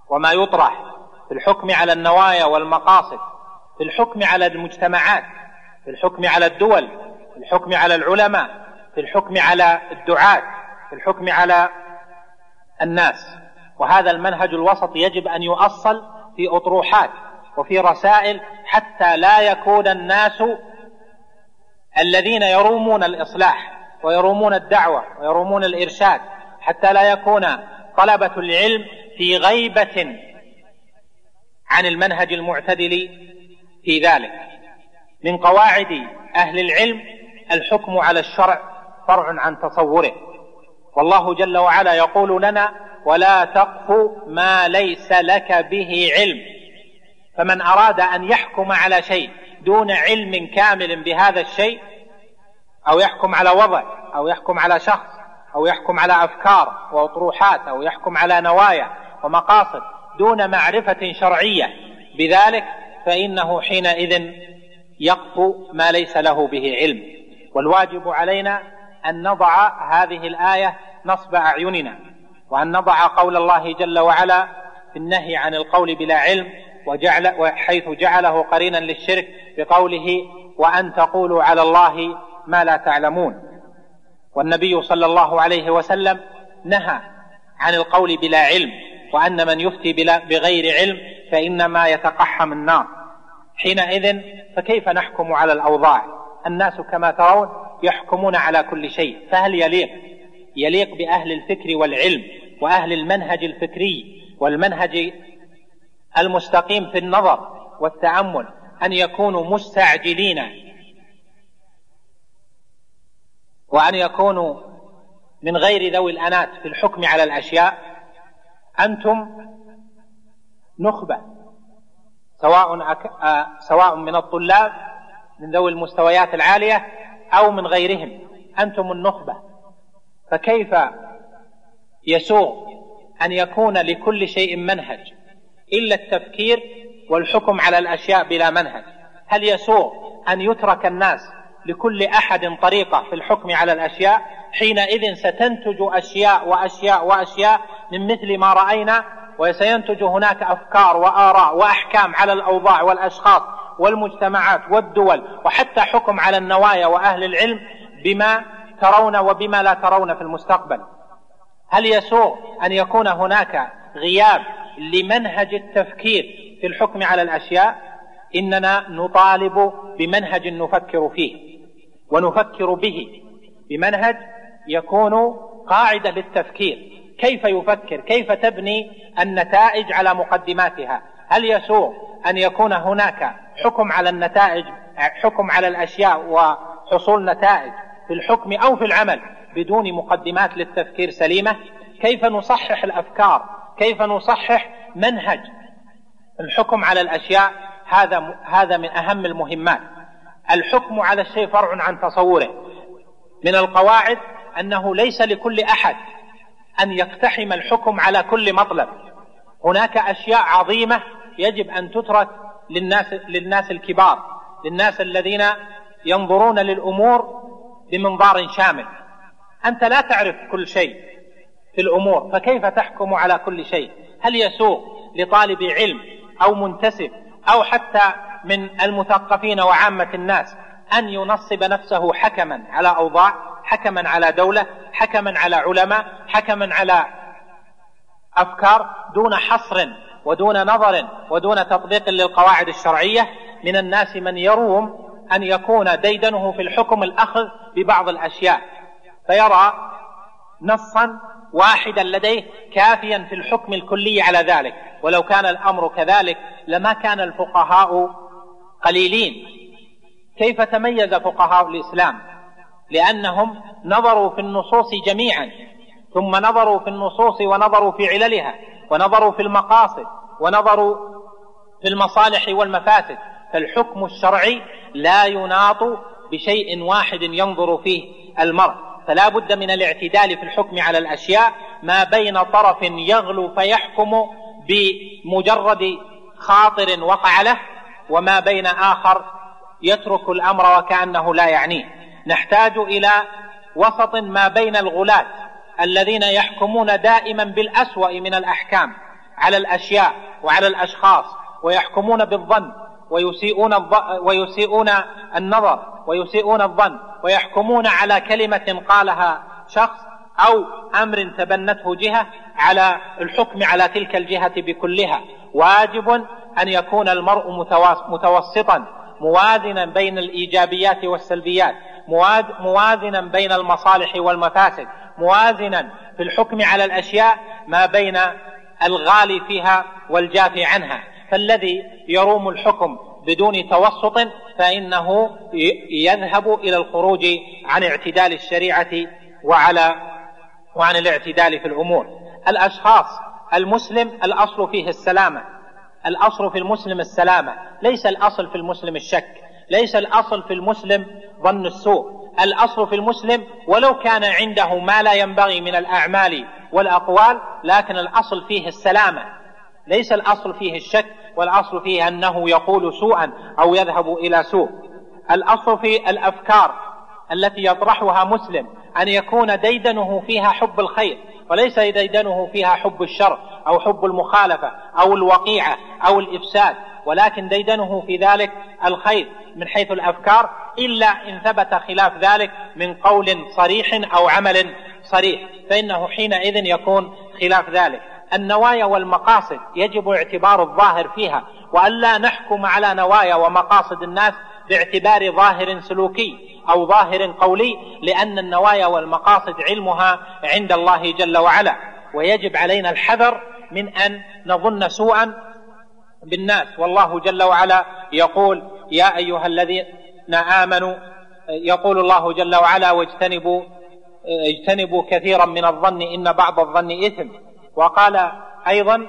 وما يطرح في الحكم على النوايا والمقاصد في الحكم على المجتمعات في الحكم على الدول في الحكم على العلماء في الحكم على الدعاة في الحكم على الناس وهذا المنهج الوسط يجب ان يؤصل في اطروحات وفي رسائل حتى لا يكون الناس الذين يرومون الإصلاح ويرومون الدعوة ويرومون الإرشاد حتى لا يكون طلبة العلم في غيبة عن المنهج المعتدل في ذلك. من قواعد أهل العلم الحكم على الشرع فرع عن تصوره. والله جل وعلا يقول لنا ولا تقف ما ليس لك به علم. فمن أراد أن يحكم على شيء دون علم كامل بهذا الشيء أو يحكم على وضع أو يحكم على شخص أو يحكم على أفكار واطروحات أو يحكم على نوايا ومقاصد دون معرفة شرعية بذلك فإنه حينئذ يقفو ما ليس له به علم. والواجب علينا أن نضع هذه الآية نصب أعيننا وأن نضع قول الله جل وعلا في النهي عن القول بلا علم وجعل وحيث جعله قرينا للشرك بقوله وأن تقولوا على الله ما لا تعلمون. والنبي صلى الله عليه وسلم نهى عن القول بلا علم وأن من يفتي بلا بغير علم فإنما يتقحم النار. حينئذ فكيف نحكم على الأوضاع؟ الناس كما ترون يحكمون على كل شيء فهل يليق؟ يليق بأهل الفكر والعلم وأهل المنهج الفكري والمنهج المستقيم في النظر والتأمل أن يكونوا مستعجلين. وأن يكونوا من غير ذوي الأنات في الحكم على الأشياء. أنتم نخبة سواء أك... آه سواء من الطلاب من ذوي المستويات العالية أو من غيرهم. أنتم النخبة. فكيف يسوغ أن يكون لكل شيء منهج؟ إلا التفكير والحكم على الأشياء بلا منهج. هل يسوغ أن يترك الناس لكل أحد طريقة في الحكم على الأشياء؟ حينئذ ستنتج أشياء وأشياء وأشياء من مثل ما رأينا وسينتج هناك أفكار وآراء وأحكام على الأوضاع والأشخاص والمجتمعات والدول وحتى حكم على النوايا وأهل العلم بما ترون وبما لا ترون في المستقبل. هل يسوغ أن يكون هناك غياب لمنهج التفكير في الحكم على الأشياء إننا نطالب بمنهج نفكر فيه ونفكر به بمنهج يكون قاعدة للتفكير. كيف يفكر؟ كيف تبني النتائج على مقدماتها؟ هل يسوغ أن يكون هناك حكم على النتائج حكم على الأشياء وحصول نتائج في الحكم أو في العمل بدون مقدمات للتفكير سليمة؟ كيف نصحح الأفكار كيف نصحح منهج الحكم على الأشياء؟ هذا هذا من أهم المهمات. الحكم على الشيء فرع عن تصوره. من القواعد أنه ليس لكل أحد أن يقتحم الحكم على كل مطلب. هناك أشياء عظيمة يجب أن تترك للناس للناس الكبار للناس الذين ينظرون للأمور بمنظار شامل. أنت لا تعرف كل شيء. في الأمور فكيف تحكم على كل شيء؟ هل يسوق لطالب علم أو منتسب أو حتى من المثقفين وعامة الناس أن ينصب نفسه حكما على أوضاع حكما على دولة حكما على علماء حكما على أفكار دون حصر ودون نظر ودون تطبيق للقواعد الشرعية؟ من الناس من يروم أن يكون ديدنه في الحكم الأخذ ببعض الأشياء فيرى نصا واحدا لديه كافيا في الحكم الكلي على ذلك. ولو كان الأمر كذلك لما كان الفقهاء قليلين. كيف تميز فقهاء الإسلام؟ لأنهم نظروا في النصوص جميعا. ثم نظروا في النصوص ونظروا في عللها ونظروا في المقاصد ونظروا في المصالح والمفاسد. فالحكم الشرعي لا يناط بشيء واحد ينظر فيه المرء. فلا بد من الاعتدال في الحكم على الأشياء. ما بين طرف يغلو فيحكم بمجرد خاطر وقع له وما بين آخر يترك الأمر وكأنه لا يعنيه. نحتاج إلى وسط ما بين الغلاة الذين يحكمون دائما بالأسوأ من الأحكام على الأشياء وعلى الأشخاص ويحكمون بالظن ويسيئون ويسيئون النظر ويسيئون الظن ويحكمون على كلمة قالها شخص أو أمر تبنته جهة على الحكم على تلك الجهة بكلها. واجب أن يكون المرء متوسطا موازنا بين الإيجابيات والسلبيات موازنا بين المصالح والمفاسد موازنا في الحكم على الأشياء ما بين الغالي فيها والجافي عنها. فالذي يروم الحكم بدون توسط فإنه يذهب إلى الخروج عن اعتدال الشريعة وعلى وعن الاعتدال في الأمور. الأشخاص المسلم الأصل فيه السلامة. الأصل في المسلم السلامة. ليس الأصل في المسلم الشك. ليس الأصل في المسلم ظن السوء. الأصل في المسلم ولو كان عنده ما لا ينبغي من الأعمال والأقوال لكن الأصل فيه السلامة. ليس الأصل فيه الشك والأصل فيه أنه يقول سوءا أو يذهب إلى سوء. الأصل في الأفكار التي يطرحها مسلم أن يكون ديدنه فيها حب الخير وليس ديدنه فيها حب الشر أو حب المخالفة أو الوقيعة أو الإفساد ولكن ديدنه في ذلك الخير من حيث الأفكار إلا إن ثبت خلاف ذلك من قول صريح أو عمل صريح فإنه حينئذ يكون خلاف ذلك. النوايا والمقاصد. يجب اعتبار الظاهر فيها وألا نحكم على نوايا ومقاصد الناس باعتبار ظاهر سلوكي أو ظاهر قولي لأن النوايا والمقاصد علمها عند الله جل وعلا. ويجب علينا الحذر من أن نظن سوءا بالناس. والله جل وعلا يقول يا أيها الذين آمنوا يقول الله جل وعلا واجتنبوا اجتنبوا كثيرا من الظن إن بعض الظن إثم. وقال أيضا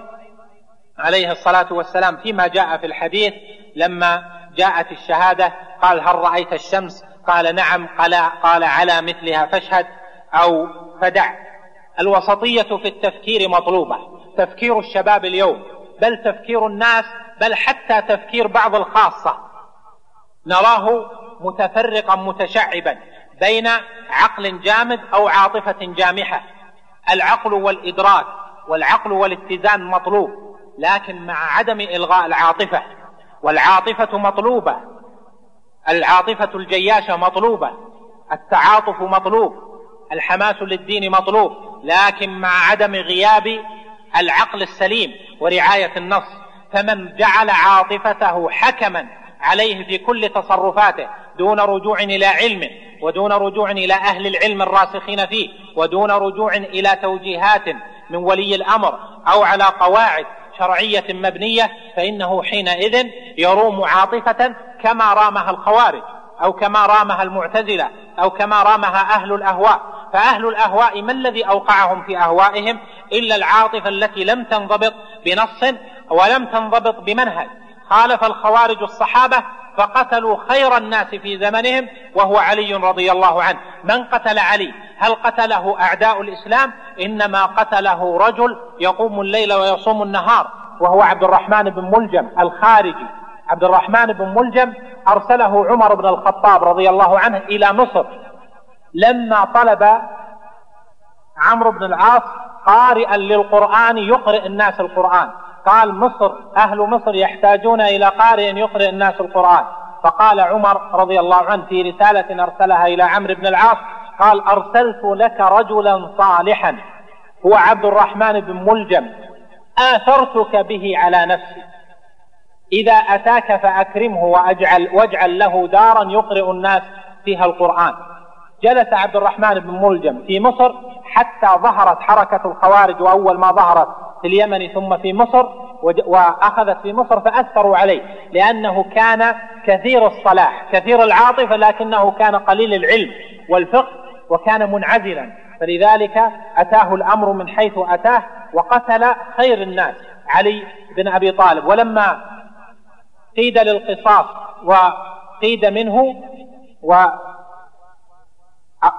عليه الصلاة والسلام فيما جاء في الحديث لما جاءت الشهادة قال هل رأيت الشمس؟ قال نعم قال, قال على مثلها فاشهد أو فدع. الوسطية في التفكير مطلوبة تفكير الشباب اليوم بل تفكير الناس بل حتى تفكير بعض الخاصة. نراه متفرقا متشعبا بين عقل جامد أو عاطفة جامحة. العقل والإدراك والعقل والاتزان مطلوب لكن مع عدم إلغاء العاطفة. والعاطفة مطلوبة. العاطفة الجياشة مطلوبة. التعاطف مطلوب. الحماس للدين مطلوب. لكن مع عدم غياب العقل السليم ورعاية النص فمن جعل عاطفته حكما عليه في كل تصرفاته دون رجوع إلى علمه ودون رجوع إلى أهل العلم الراسخين فيه ودون رجوع إلى توجيهات من ولي الأمر أو على قواعد شرعية مبنية فإنه حينئذ يروم عاطفة كما رامها الخوارج أو كما رامها المعتزلة أو كما رامها أهل الأهواء. فأهل الأهواء ما الذي أوقعهم في أهوائهم؟ إلا العاطفة التي لم تنضبط بنص ولم تنضبط بمنهج. خالف الخوارج الصحابة فقتلوا خير الناس في زمنهم وهو علي رضي الله عنه. من قتل علي؟ هل قتله أعداء الإسلام؟ إنما قتله رجل يقوم الليل ويصوم النهار وهو عبد الرحمن بن ملجم الخارجي. عبد الرحمن بن ملجم أرسله عمر بن الخطاب رضي الله عنه إلى مصر. لما طلب عمرو بن العاص قارئا للقرآن يقرئ الناس القرآن. قال مصر أهل مصر يحتاجون إلى قارئ يقرئ الناس القرآن. فقال عمر رضي الله عنه في رسالة أرسلها إلى عمرو بن العاص قال أرسلت لك رجلا صالحا هو عبد الرحمن بن ملجم. آثرتك به على نفسي. إذا أتاك فأكرمه وأجعل واجعل له دارا يقرئ الناس فيها القرآن. جلس عبد الرحمن بن ملجم في مصر حتى ظهرت حركة الخوارج وأول ما ظهرت في اليمن ثم في مصر وأخذت في مصر فأثروا عليه لأنه كان كثير الصلاح كثير العاطفة لكنه كان قليل العلم والفقه وكان منعزلا. فلذلك أتاه الأمر من حيث أتاه وقتل خير الناس علي بن أبي طالب. ولما قيد للقصاص وقيد منه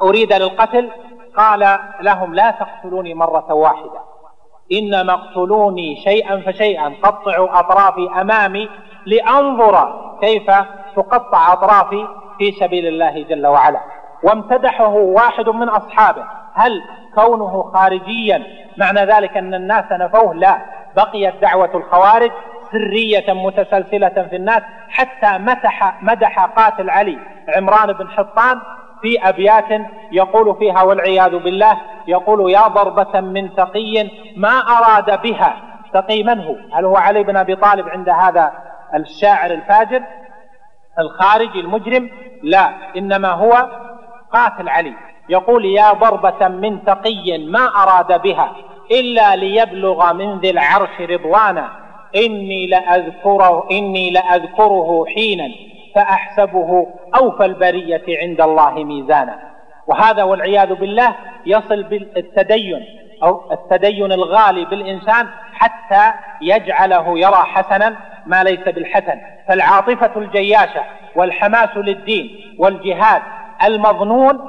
وأريد للقتل؟ قال لهم لا تقتلوني مرة واحدة. إنما اقتلوني شيئا فشيئا. قطعوا أطرافي أمامي لأنظر كيف تقطع أطرافي في سبيل الله جل وعلا. وامتدحه واحد من أصحابه. هل كونه خارجيا معنى ذلك أن الناس نفوه؟ لا. بقيت دعوة الخوارج سرية متسلسلة في الناس. حتى مدح مدح قاتل علي عمران بن حطان في أبيات يقول فيها والعياذ بالله يقول يا ضربة من تقي ما أراد بها. تقي من هو؟ هل هو علي بن أبي طالب عند هذا الشاعر الفاجر؟ الخارجي المجرم؟ لا إنما هو قاتل علي. يقول يا ضربة من تقي ما أراد بها إلا ليبلغ من ذي العرش رضوانا. إني لأذكره, إني لأذكره حينا. فأحسبه أوفى البرية عند الله ميزانا. وهذا والعياذ بالله يصل بالتدين أو التدين الغالي بالإنسان حتى يجعله يرى حسنا ما ليس بالحسن. فالعاطفة الجياشة والحماس للدين والجهاد المظنون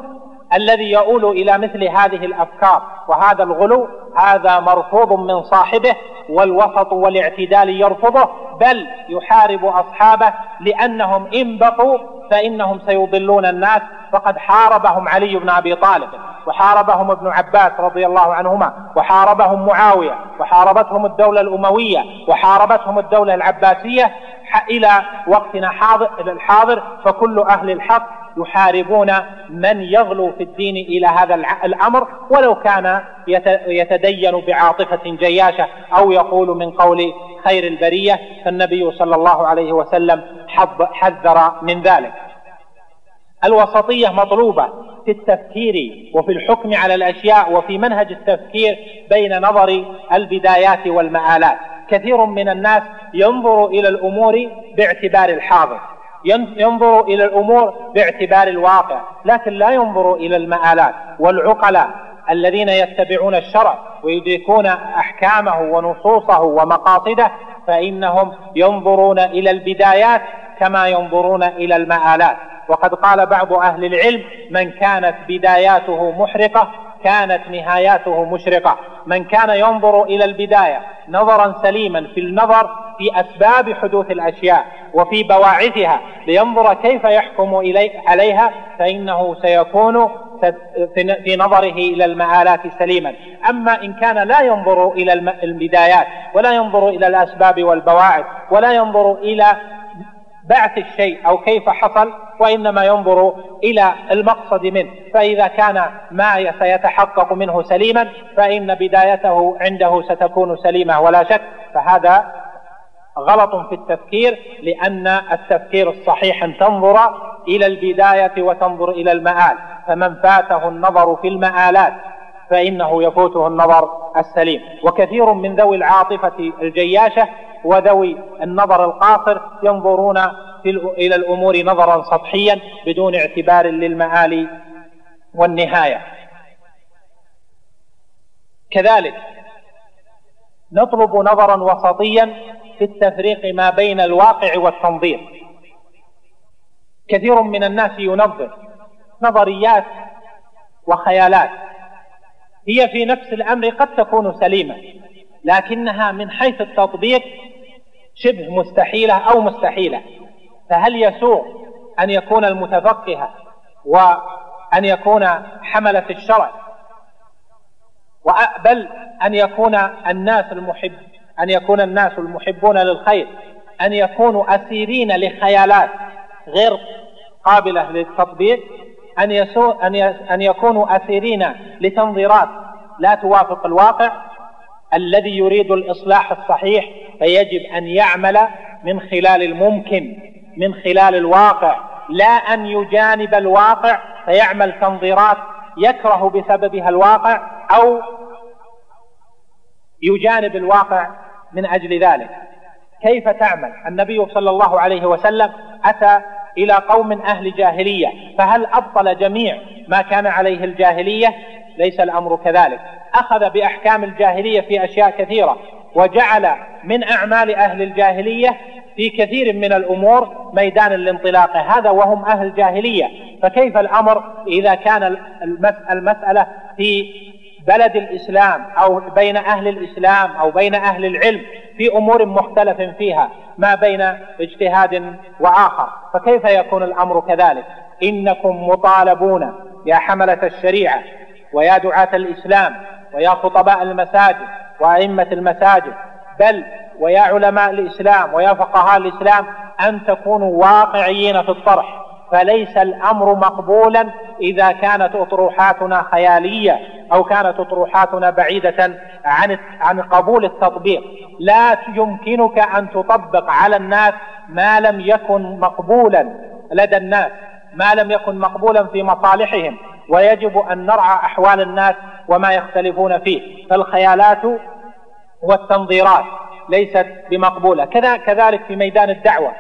الذي يؤول إلى مثل هذه الأفكار. وهذا الغلو هذا مرفوض من صاحبه والوسط والاعتدال يرفضه بل يحارب أصحابه لأنهم إن بقوا فإنهم سيضلون الناس. فقد حاربهم علي بن أبي طالب وحاربهم ابن عباس رضي الله عنهما وحاربهم معاوية وحاربتهم الدولة الأموية وحاربتهم الدولة العباسية. إلى وقتنا الحاضر فكل أهل الحق يحاربون من يغلو في الدين إلى هذا الأمر ولو كان يتدين بعاطفة جياشة أو يقول من قول خير البرية فالنبي صلى الله عليه وسلم حذر من ذلك. الوسطية مطلوبة في التفكير وفي الحكم على الأشياء وفي منهج التفكير بين نظر البدايات والمآلات. كثير من الناس ينظر إلى الأمور باعتبار الحاضر ينظر إلى الأمور باعتبار الواقع لكن لا ينظر إلى المآلات والعقلاء الذين يتبعون الشرع ويدركون أحكامه ونصوصه ومقاصده فإنهم ينظرون إلى البدايات كما ينظرون إلى المآلات. وقد قال بعض أهل العلم من كانت بداياته محرقة كانت نهاياته مشرقة. من كان ينظر إلى البداية نظرا سليما في النظر في أسباب حدوث الأشياء وفي بواعثها لينظر كيف يحكم عليها فإنه سيكون في نظره إلى المآلات سليما. أما إن كان لا ينظر إلى البدايات ولا ينظر إلى الأسباب والبواعث ولا ينظر إلى بعث الشيء أو كيف حصل وإنما ينظر إلى المقصد منه. فإذا كان ما سيتحقق منه سليما فإن بدايته عنده ستكون سليمة ولا شك. فهذا غلط في التفكير لأن التفكير الصحيح أن تنظر إلى البداية وتنظر إلى المآل. فمن فاته النظر في المآلات فإنه يفوته النظر السليم. وكثير من ذوي العاطفة الجياشة وذوي النظر القاصر ينظرون إلى الأمور نظرا سطحيا بدون اعتبار للمآل والنهاية. كذلك نطلب نظرا وسطيا في التفريق ما بين الواقع والتنظير كثير من الناس ينظر نظريات وخيالات. هي في نفس الأمر قد تكون سليمة لكنها من حيث التطبيق شبه مستحيلة أو مستحيلة. فهل يسوغ أن يكون المتفقه وأن يكون حملة الشرع؟ بل أن يكون الناس المحب أن يكون الناس المحبون للخير أن يكونوا اسيرين لخيالات غير قابلة للتطبيق أن, يسو أن, أن يكونوا أسيرين لتنظيرات لا توافق الواقع. الذي يريد الإصلاح الصحيح فيجب أن يعمل من خلال الممكن من خلال الواقع. لا أن يجانب الواقع فيعمل تنظيرات يكره بسببها الواقع أو يجانب الواقع من أجل ذلك. كيف تعمل؟ النبي صلى الله عليه وسلم أتى إلى قوم أهل جاهلية فهل أبطل جميع ما كان عليه الجاهلية؟ ليس الأمر كذلك. أخذ بأحكام الجاهلية في أشياء كثيرة وجعل من أعمال أهل الجاهلية في كثير من الأمور ميدان الانطلاق. هذا وهم أهل جاهلية. فكيف الأمر إذا كان المسألة في بلد الإسلام أو بين أهل الإسلام أو بين أهل العلم في أمور مختلف فيها ما بين اجتهاد وآخر. فكيف يكون الأمر كذلك؟ إنكم مطالبون يا حملة الشريعة ويا دعاة الإسلام ويا خطباء المساجد وأئمة المساجد بل ويا علماء الإسلام ويا فقهاء الإسلام أن تكونوا واقعيين في الطرح. فليس الأمر مقبولا إذا كانت أطروحاتنا خيالية أو كانت أطروحاتنا بعيدة عن عن قبول التطبيق. لا يمكنك أن تطبق على الناس ما لم يكن مقبولا لدى الناس ما لم يكن مقبولا في مصالحهم. ويجب أن نرعى أحوال الناس وما يختلفون فيه. فالخيالات والتنظيرات ليست بمقبولة. كذلك في ميدان الدعوة.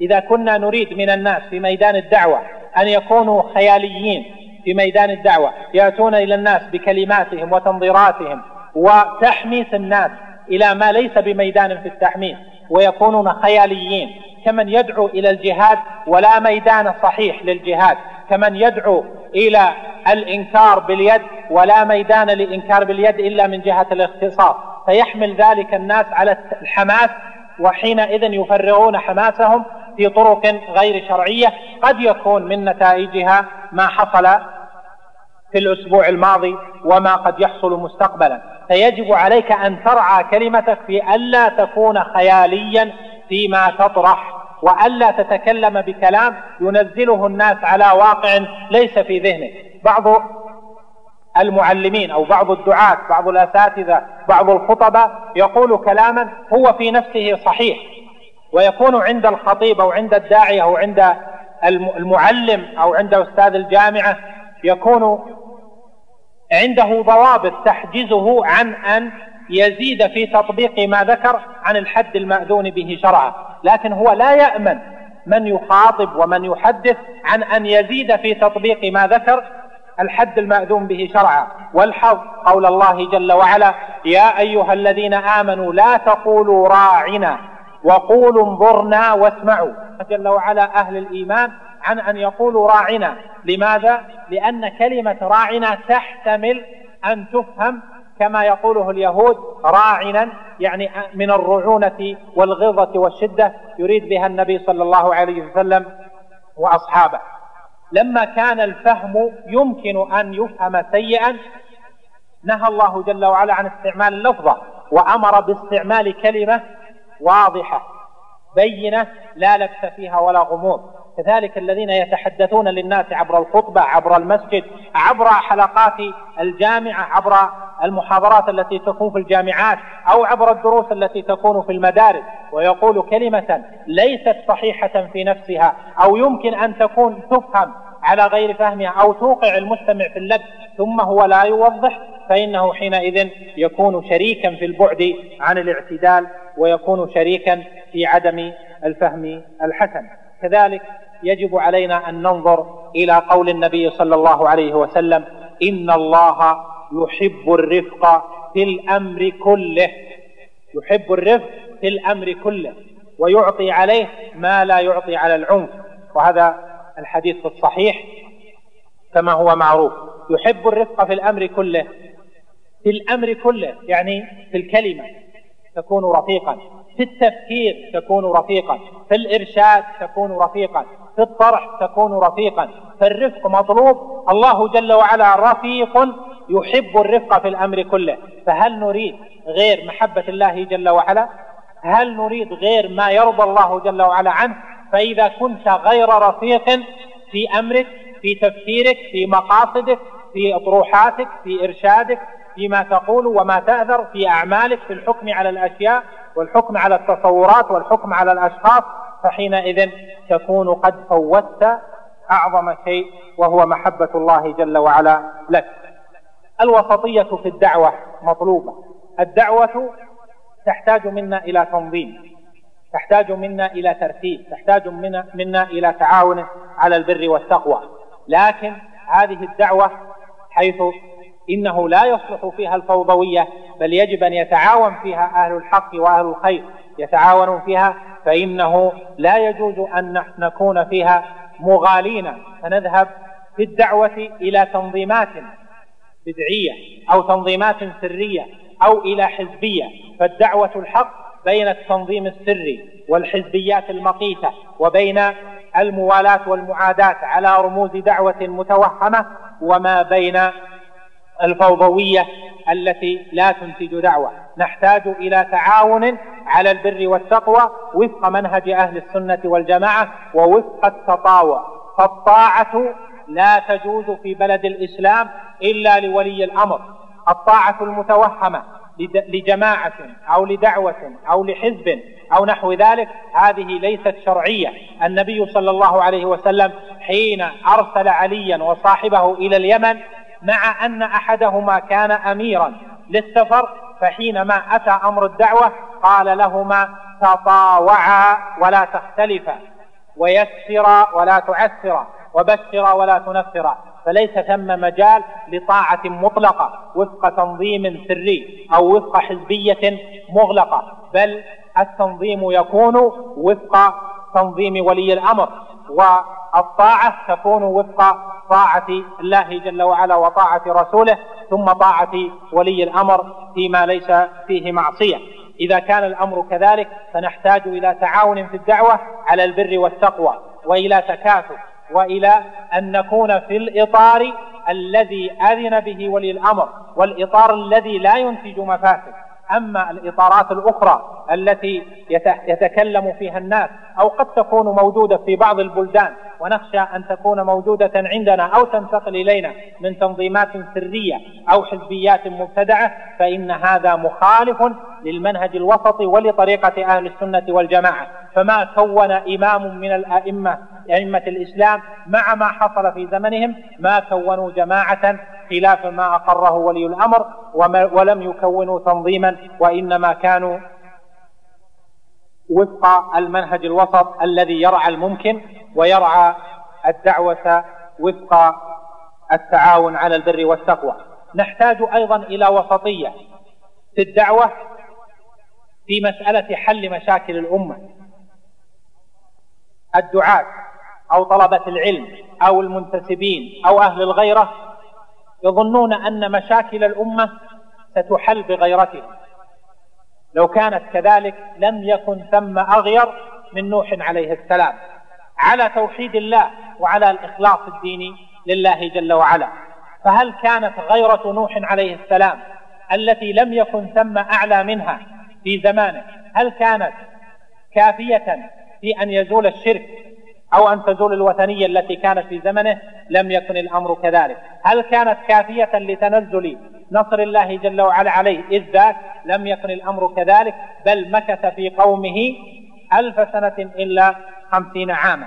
إذا كنا نريد من الناس في ميدان الدعوة أن يكونوا خياليين في ميدان الدعوة يأتون إلى الناس بكلماتهم وتنظيراتهم وتحميس الناس إلى ما ليس بميدان في التحميس ويكونون خياليين. كمن يدعو إلى الجهاد ولا ميدان صحيح للجهاد. كمن يدعو إلى الإنكار باليد ولا ميدان للإنكار باليد إلا من جهة الاختصاص. فيحمل ذلك الناس على الحماس وحينئذ يفرغون حماسهم في طرق غير شرعية قد يكون من نتائجها ما حصل في الأسبوع الماضي وما قد يحصل مستقبلا. فيجب عليك أن ترعى كلمتك في ألا تكون خياليا فيما تطرح وألا تتكلم بكلام ينزله الناس على واقع ليس في ذهنه بعض المعلمين أو بعض الدعاة بعض الأساتذة بعض الخطباء يقول كلاما هو في نفسه صحيح ويكون عند الخطيب أو عند الداعية أو عند المعلم أو عند أستاذ الجامعة يكون عنده ضوابط تحجزه عن أن يزيد في تطبيق ما ذكر عن الحد المأذون به شرعا. لكن هو لا يأمن من يخاطب ومن يحدث عن أن يزيد في تطبيق ما ذكر الحد المأذون به شرعا. والحظ قول الله جل وعلا يا أيها الذين آمنوا لا تقولوا راعنا وقولوا انظرنا واسمعوا. جل وعلا أهل الإيمان عن أن يقولوا راعنا. لماذا؟ لأن كلمة راعنا تحتمل أن تفهم كما يقوله اليهود راعنا يعني من الرعونة والغضة والشدة يريد بها النبي صلى الله عليه وسلم وأصحابه. لما كان الفهم يمكن أن يفهم سيئا نهى الله جل وعلا عن استعمال اللفظة وأمر باستعمال كلمة واضحة بينة لا لبس فيها ولا غموض. كذلك الذين يتحدثون للناس عبر الخطبة عبر المسجد عبر حلقات الجامعة عبر المحاضرات التي تكون في الجامعات أو عبر الدروس التي تكون في المدارس. ويقول كلمة ليست صحيحة في نفسها أو يمكن أن تكون تفهم على غير فهمها أو توقع المستمع في اللبس ثم هو لا يوضح فإنه حينئذ يكون شريكا في البعد عن الاعتدال ويكون شريكا في عدم الفهم الحسن. كذلك يجب علينا أن ننظر إلى قول النبي صلى الله عليه وسلم إن الله يحب الرفق في الأمر كله. يحب الرفق في الأمر كله ويعطي عليه ما لا يعطي على العنف. وهذا الحديث في الصحيح كما هو معروف. يحب الرفق في الأمر كله في الأمر كله يعني في الكلمة. تكون رفيقا. في التفكير تكون رفيقا. في الإرشاد تكون رفيقا. في الطرح تكون رفيقا. فالرفق مطلوب. الله جل وعلا رفيق يحب الرفق في الأمر كله. فهل نريد غير محبة الله جل وعلا؟ هل نريد غير ما يرضى الله جل وعلا عنه؟ فإذا كنت غير رفيق في أمرك في تفكيرك في مقاصدك في أطروحاتك في إرشادك فيما تقول وما تأذر في أعمالك في الحكم على الأشياء والحكم على التصورات والحكم على الأشخاص فحينئذ تكون قد فوتت أعظم شيء وهو محبة الله جل وعلا لك. الوسطية في الدعوة مطلوبة. الدعوة تحتاج منا إلى تنظيم تحتاج منا إلى ترتيب تحتاج منا, منا إلى تعاون على البر والتقوى. لكن هذه الدعوة حيث إنه لا يصلح فيها الفوضوية بل يجب أن يتعاون فيها أهل الحق وأهل الخير. يتعاونون فيها فإنه لا يجوز أن نكون فيها مغالين. فنذهب في الدعوة إلى تنظيمات بدعية أو تنظيمات سرية أو إلى حزبية. فالدعوة الحق بين التنظيم السري والحزبيات المقيتة وبين الموالاة والمعاداة على رموز دعوة متوهمة وما بين الفوضوية التي لا تنتج دعوة. نحتاج إلى تعاون على البر والتقوى وفق منهج أهل السنة والجماعة ووفق التطاوع. فالطاعة لا تجوز في بلد الإسلام إلا لولي الأمر. الطاعة المتوهمة لجماعة أو لدعوة أو لحزب أو نحو ذلك هذه ليست شرعية. النبي صلى الله عليه وسلم حين أرسل عليا وصاحبه إلى اليمن مع أن أحدهما كان أميرا. للسفر فحينما أتى أمر الدعوة قال لهما تطاوعا ولا تختلفا ويسرا ولا تعسرا وبشرا ولا تنفرا فليس ثم مجال لطاعة مطلقة وفق تنظيم سري أو وفق حزبية مغلقة بل التنظيم يكون وفق تنظيم ولي الأمر والطاعة تكون وفق طاعة الله جل وعلا وطاعة رسوله ثم طاعة ولي الأمر فيما ليس فيه معصية. إذا كان الأمر كذلك فنحتاج إلى تعاون في الدعوة على البر والتقوى وإلى تكاتف وإلى أن نكون في الإطار الذي أذن به ولي الأمر والإطار الذي لا ينتج مفاسد. أما الإطارات الأخرى التي يتكلم فيها الناس أو قد تكون موجودة في بعض البلدان ونخشى أن تكون موجودة عندنا أو تنتقل إلينا من تنظيمات سرية أو حزبيات مبتدعة فإن هذا مخالف للمنهج الوسط ولطريقة أهل السنة والجماعة. فما كون إمام من الأئمة أئمة الإسلام مع ما حصل في زمنهم ما كونوا جماعة خلاف ما أقره ولي الأمر ولم يكونوا تنظيما وإنما كانوا وفق المنهج الوسط الذي يرعى الممكن ويرعى الدعوة وفق التعاون على البر والتقوى. نحتاج أيضا إلى وسطية في الدعوة في مسألة حل مشاكل الأمة. الدعاة أو طلبة العلم أو المنتسبين أو أهل الغيرة يظنون أن مشاكل الأمة ستحل بغيرتهم لو كانت كذلك لم يكن ثم أغير من نوح عليه السلام. على توحيد الله وعلى الإخلاص الديني لله جل وعلا. فهل كانت غيرة نوح عليه السلام التي لم يكن ثم أعلى منها في زمانه هل كانت كافية في أن يزول الشرك أو أن تزول الوثنية التي كانت في زمنه لم يكن الأمر كذلك. هل كانت كافية لتنزل نصر الله جل وعلا عليه؟ إذ ذاك لم يكن الأمر كذلك بل مكث في قومه ألف سنة إلا خمسين عاما.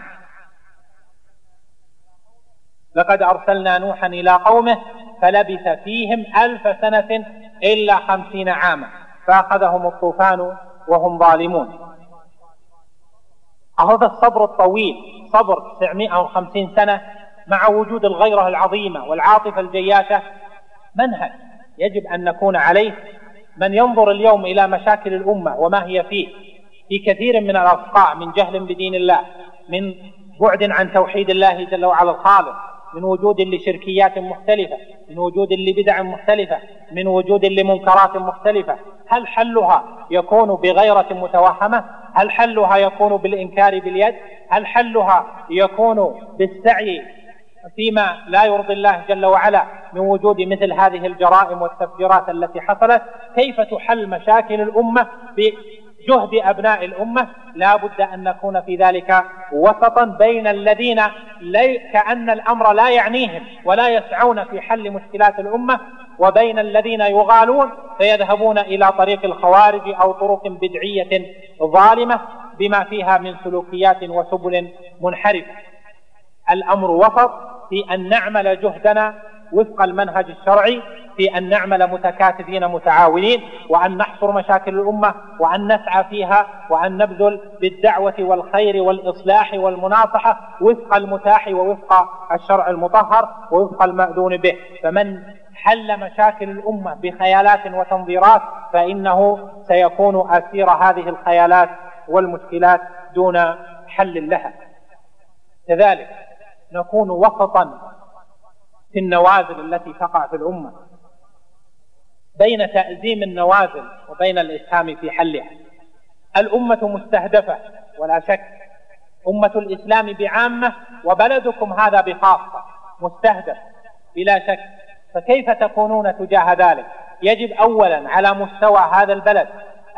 لقد أرسلنا نوحا إلى قومه فلبث فيهم ألف سنة إلا خمسين عاما فأخذهم الطوفان وهم ظالمون. هذا الصبر الطويل صبر 950 سنة مع وجود الغيرة العظيمة والعاطفة الجياشة. منهج يجب أن نكون عليه. من ينظر اليوم إلى مشاكل الأمة وما هي فيه في كثير من الأصقاع من جهل بدين الله من بعد عن توحيد الله جل وعلا الخالق. من وجود لشركيات مختلفة من وجود لبدع مختلفة من وجود لمنكرات مختلفة. هل حلها يكون بغيرة متوهمة؟ هل حلها يكون بالإنكار باليد؟ هل حلها يكون بالسعي فيما لا يرضي الله جل وعلا من وجود مثل هذه الجرائم والتفجيرات التي حصلت؟ كيف تحل مشاكل الأمة بجهد أبناء الأمة لا بد أن نكون في ذلك وسطا بين الذين لي كأن الأمر لا يعنيهم ولا يسعون في حل مشكلات الأمة وبين الذين يغالون فيذهبون إلى طريق الخوارج أو طرق بدعية ظالمة بما فيها من سلوكيات وسبل منحرفة. الأمر وسط في أن نعمل جهدنا وفق المنهج الشرعي في أن نعمل متكاتفين متعاونين وأن نحصر مشاكل الأمة وأن نسعى فيها وأن نبذل بالدعوة والخير والإصلاح والمناصحة وفق المتاح ووفق الشرع المطهر ووفق المأذون به. فمن حل مشاكل الأمة بخيالات وتنظيرات فإنه سيكون أسير هذه الخيالات والمشكلات دون حل لها. كذلك نكون وسطا في النوازل التي تقع في الأمة بين تأزيم النوازل وبين الإسهام في حلها. الأمة مستهدفة ولا شك. أمة الإسلام بعامة وبلدكم هذا بخاصة مستهدف بلا شك. فكيف تكونون تجاه ذلك؟ يجب أولا على مستوى هذا البلد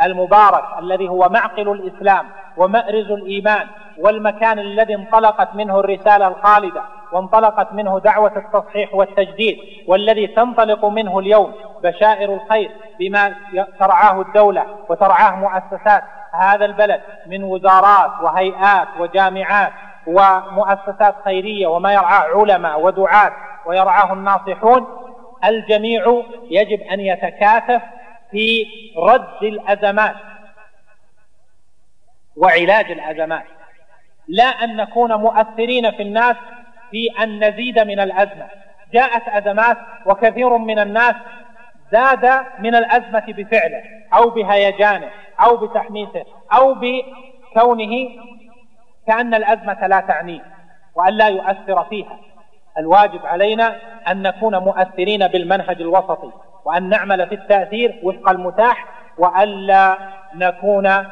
المبارك الذي هو معقل الإسلام ومأرز الإيمان والمكان الذي انطلقت منه الرسالة الخالدة وانطلقت منه دعوة التصحيح والتجديد والذي تنطلق منه اليوم بشائر الخير بما ترعاه الدولة وترعاه مؤسسات هذا البلد من وزارات وهيئات وجامعات ومؤسسات خيرية وما يرعاه علماء ودعاة ويرعاه الناصحون الجميع يجب أن يتكاتف في رد الأزمات وعلاج الأزمات. لا أن نكون مؤثرين في الناس في أن نزيد من الأزمة. جاءت أزمات وكثير من الناس زاد من الأزمة بفعله أو بهيجانه أو بتحميسه أو بكونه كأن الأزمة لا تعنيه وأن لا يؤثر فيها. الواجب علينا أن نكون مؤثرين بالمنهج الوسطي. وأن نعمل في التأثير وفق المتاح وألا نكون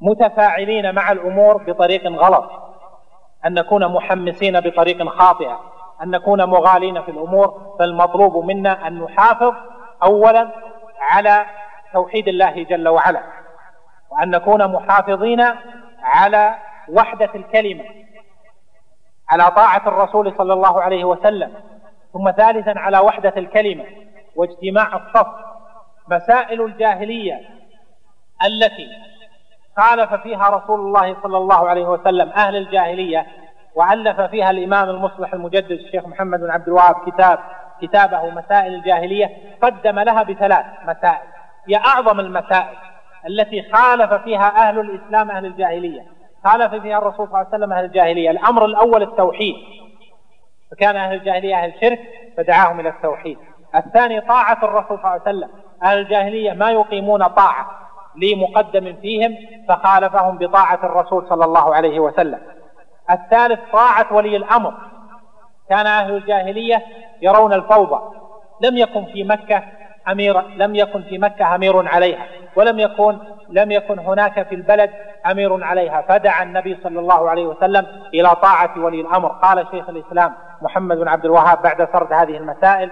متفاعلين مع الأمور بطريق غلط. أن نكون محمسين بطريق خاطئة. أن نكون مغالين في الأمور فالمطلوب منا أن نحافظ أولا على توحيد الله جل وعلا وأن نكون محافظين على وحدة الكلمة على طاعة الرسول صلى الله عليه وسلم. ثم ثالثا على وحدة الكلمة واجتماع الصف. مسائل الجاهلية التي خالف فيها رسول الله صلى الله عليه وسلم أهل الجاهلية وألف فيها الإمام المصلح المجدد الشيخ محمد بن عبد الوهاب كتاب كتابه مسائل الجاهلية. قدم لها بثلاث مسائل. هي أعظم المسائل التي خالف فيها أهل الإسلام أهل الجاهلية. خالف فيها الرسول صلى الله عليه وسلم أهل الجاهلية. الأمر الأول التوحيد. فكان أهل الجاهلية أهل الشرك فدعاهم إلى التوحيد. الثاني طاعة الرسول صلى الله عليه وسلم. أهل الجاهلية ما يقيمون طاعة لمقدم فيهم فخالفهم بطاعة الرسول صلى الله عليه وسلم. الثالث طاعة ولي الأمر. كان أهل الجاهلية يرون الفوضى. لم يكن في مكة أمير لم يكن في مكة أمير عليها ولم يكن لم يكن هناك في البلد أمير عليها. فدعا النبي صلى الله عليه وسلم إلى طاعة ولي الأمر. قال شيخ الإسلام محمد بن عبد الوهاب بعد سرد هذه المسائل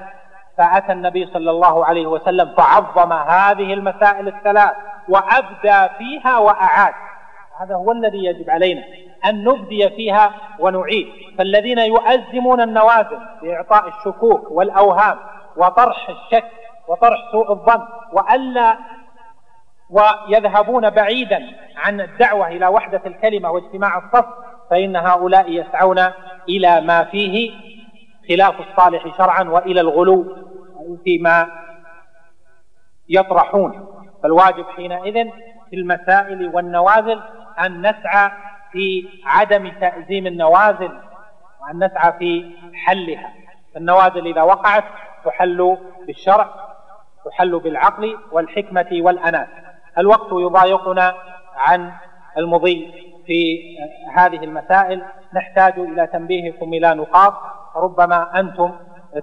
فأتى النبي صلى الله عليه وسلم فعظم هذه المسائل الثلاث وأبدى فيها وأعاد. هذا هو الذي يجب علينا أن نبدي فيها ونعيد. فالذين يؤزمون النوازل بإعطاء الشكوك والأوهام وطرح الشك وطرح سوء الظن وألا ويذهبون بعيدا عن الدعوة إلى وحدة الكلمة واجتماع الصف فإن هؤلاء يسعون إلى ما فيه خلاف الصالح شرعا وإلى الغلو فيما يطرحون. فالواجب حينئذ في المسائل والنوازل أن نسعى في عدم تأزيم النوازل وأن نسعى في حلها. النوازل إذا وقعت تحل بالشرع تحل بالعقل والحكمة والأنات الوقت يضايقنا عن المضي في هذه المسائل. نحتاج إلى تنبيهكم إلى نقاط ربما أنتم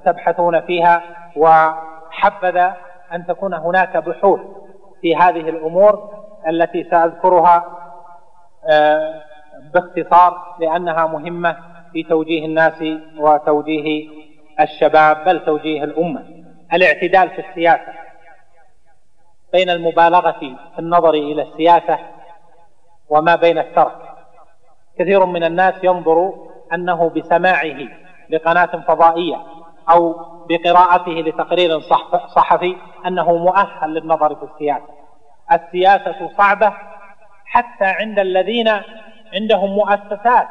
تبحثون فيها وحبذا أن تكون هناك بحوث في هذه الأمور التي سأذكرها آه، باختصار لأنها مهمة في توجيه الناس وتوجيه الشباب بل توجيه الأمة. الاعتدال في السياسة. بين المبالغة في النظر إلى السياسة وما بين الترك. كثير من الناس ينظر أنه بسماعه لقناة فضائية أو بقراءته لتقرير صحفي أنه مؤهل للنظر في السياسة. السياسة صعبة حتى عند الذين عندهم مؤسسات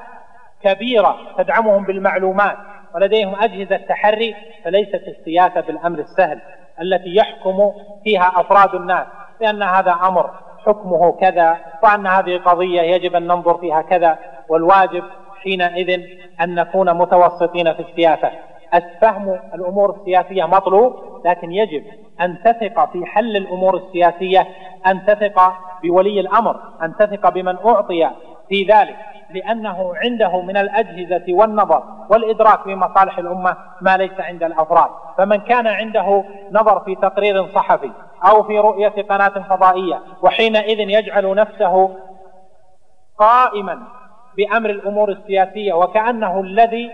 كبيرة تدعمهم بالمعلومات ولديهم أجهزة تحري فليست السياسة بالأمر السهل. التي يحكم فيها أفراد الناس لأن هذا أمر حكمه كذا وأن هذه قضية يجب أن ننظر فيها كذا والواجب حينئذ أن نكون متوسطين في السياسة. الفهم الأمور السياسية مطلوب لكن يجب أن تثق في حل الأمور السياسية أن تثق بولي الأمر أن تثق بمن أعطي في ذلك لأنه عنده من الأجهزة والنظر والإدراك بمصالح الأمة ما ليس عند الأفراد. فمن كان عنده نظر في تقرير صحفي أو في رؤية قناة فضائية وحينئذ يجعل نفسه قائما بأمر الأمور السياسية وكأنه الذي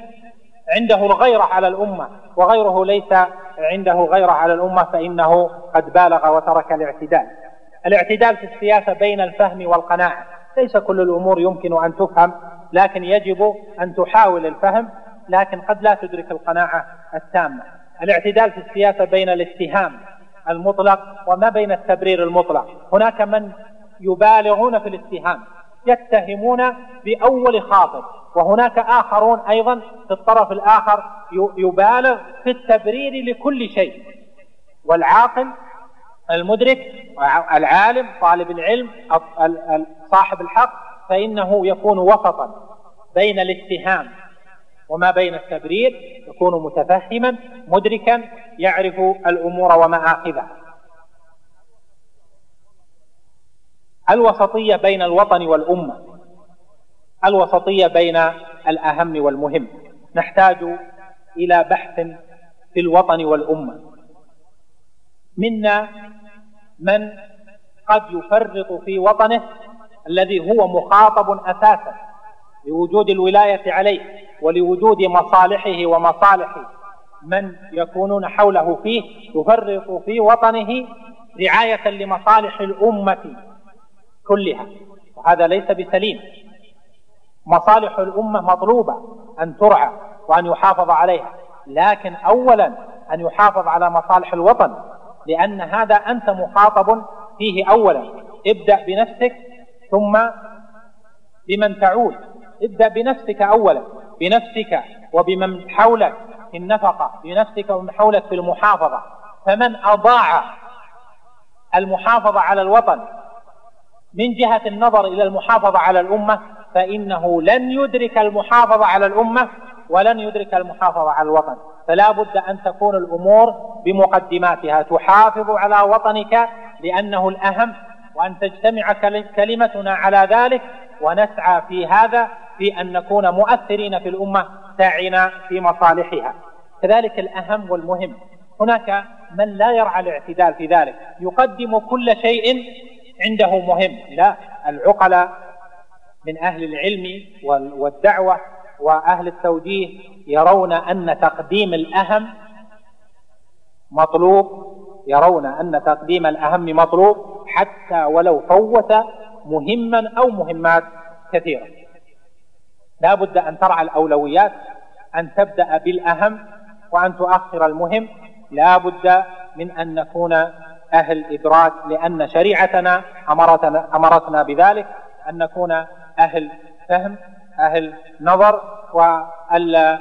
عنده الغيرة على الأمة وغيره ليس عنده غيرة على الأمة فإنه قد بالغ وترك الاعتدال. الاعتدال في السياسة بين الفهم والقناعة. ليس كل الأمور يمكن أن تفهم لكن يجب أن تحاول الفهم لكن قد لا تدرك القناعة التامة. الاعتدال في السياسة بين الاتهام المطلق وما بين التبرير المطلق. هناك من يبالغون في الاتهام يتهمون بأول خاطر وهناك آخرون أيضا في الطرف الآخر يبالغ في التبرير لكل شيء. والعاقل المدرك العالم طالب العلم صاحب الحق فإنه يكون وسطا بين الاتهام وما بين التبرير يكون متفهما مدركا يعرف الأمور ومآخذها. الوسطية بين الوطن والأمة. الوسطية بين الأهم والمهم. نحتاج إلى بحث في الوطن والأمة. منا من قد يفرط في وطنه الذي هو مخاطب أساسا لوجود الولاية عليه ولوجود مصالحه ومصالح من يكونون حوله فيه يفرط في وطنه رعاية لمصالح الأمة كلها. وهذا ليس بسليم. مصالح الأمة مطلوبة أن ترعى وأن يحافظ عليها لكن أولا أن يحافظ على مصالح الوطن. لأن هذا أنت مخاطب فيه أولا. ابدأ بنفسك ثم بمن تعود. ابدأ بنفسك أولا. بنفسك وبمن حولك في النفقة. بنفسك ومن حولك في المحافظة. فمن أضاع المحافظة على الوطن من جهة النظر إلى المحافظة على الأمة فإنه لن يدرك المحافظة على الأمة ولن يدرك المحافظة على الوطن. فلا بد أن تكون الأمور بمقدماتها. تحافظ على وطنك لأنه الأهم وأن تجتمع كلمتنا على ذلك ونسعى في هذا في أن نكون مؤثرين في الأمة ساعين في مصالحها. كذلك الأهم والمهم هناك من لا يرعى الاعتدال في ذلك. يقدم كل شيء عنده مهم. لا العقلاء من أهل العلم والدعوة وأهل التوجيه يرون أن تقديم الأهم مطلوب يرون أن تقديم الأهم مطلوب حتى ولو فوت مهما أو مهمات كثيرة. لا بد أن ترعى الأولويات أن تبدأ بالأهم وأن تؤخر المهم. لا بد من أن نكون أهل إدراك لأن شريعتنا أمرتنا, أمرتنا بذلك أن نكون أهل فهم أهل نظر وألا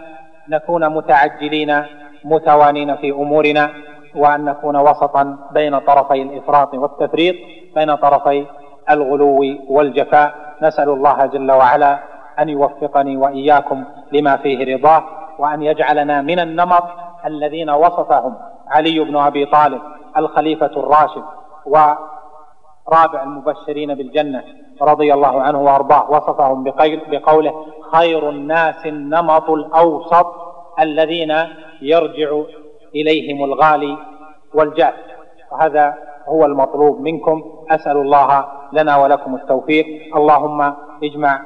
نكون متعجلين متوانين في أمورنا وأن نكون وسطا بين طرفي الإفراط والتفريط بين طرفي الغلو والجفاء. نسأل الله جل وعلا أن يوفقني وإياكم لما فيه رضاه وأن يجعلنا من النمط الذين وصفهم علي بن أبي طالب الخليفة الراشد ورابع المبشرين بالجنة. رضي الله عنه وأرضاه وصفهم بقوله خير الناس النمط الأوسط الذين يرجع إليهم الغالي والجاف وهذا هو المطلوب منكم. أسأل الله لنا ولكم التوفيق. اللهم اجمع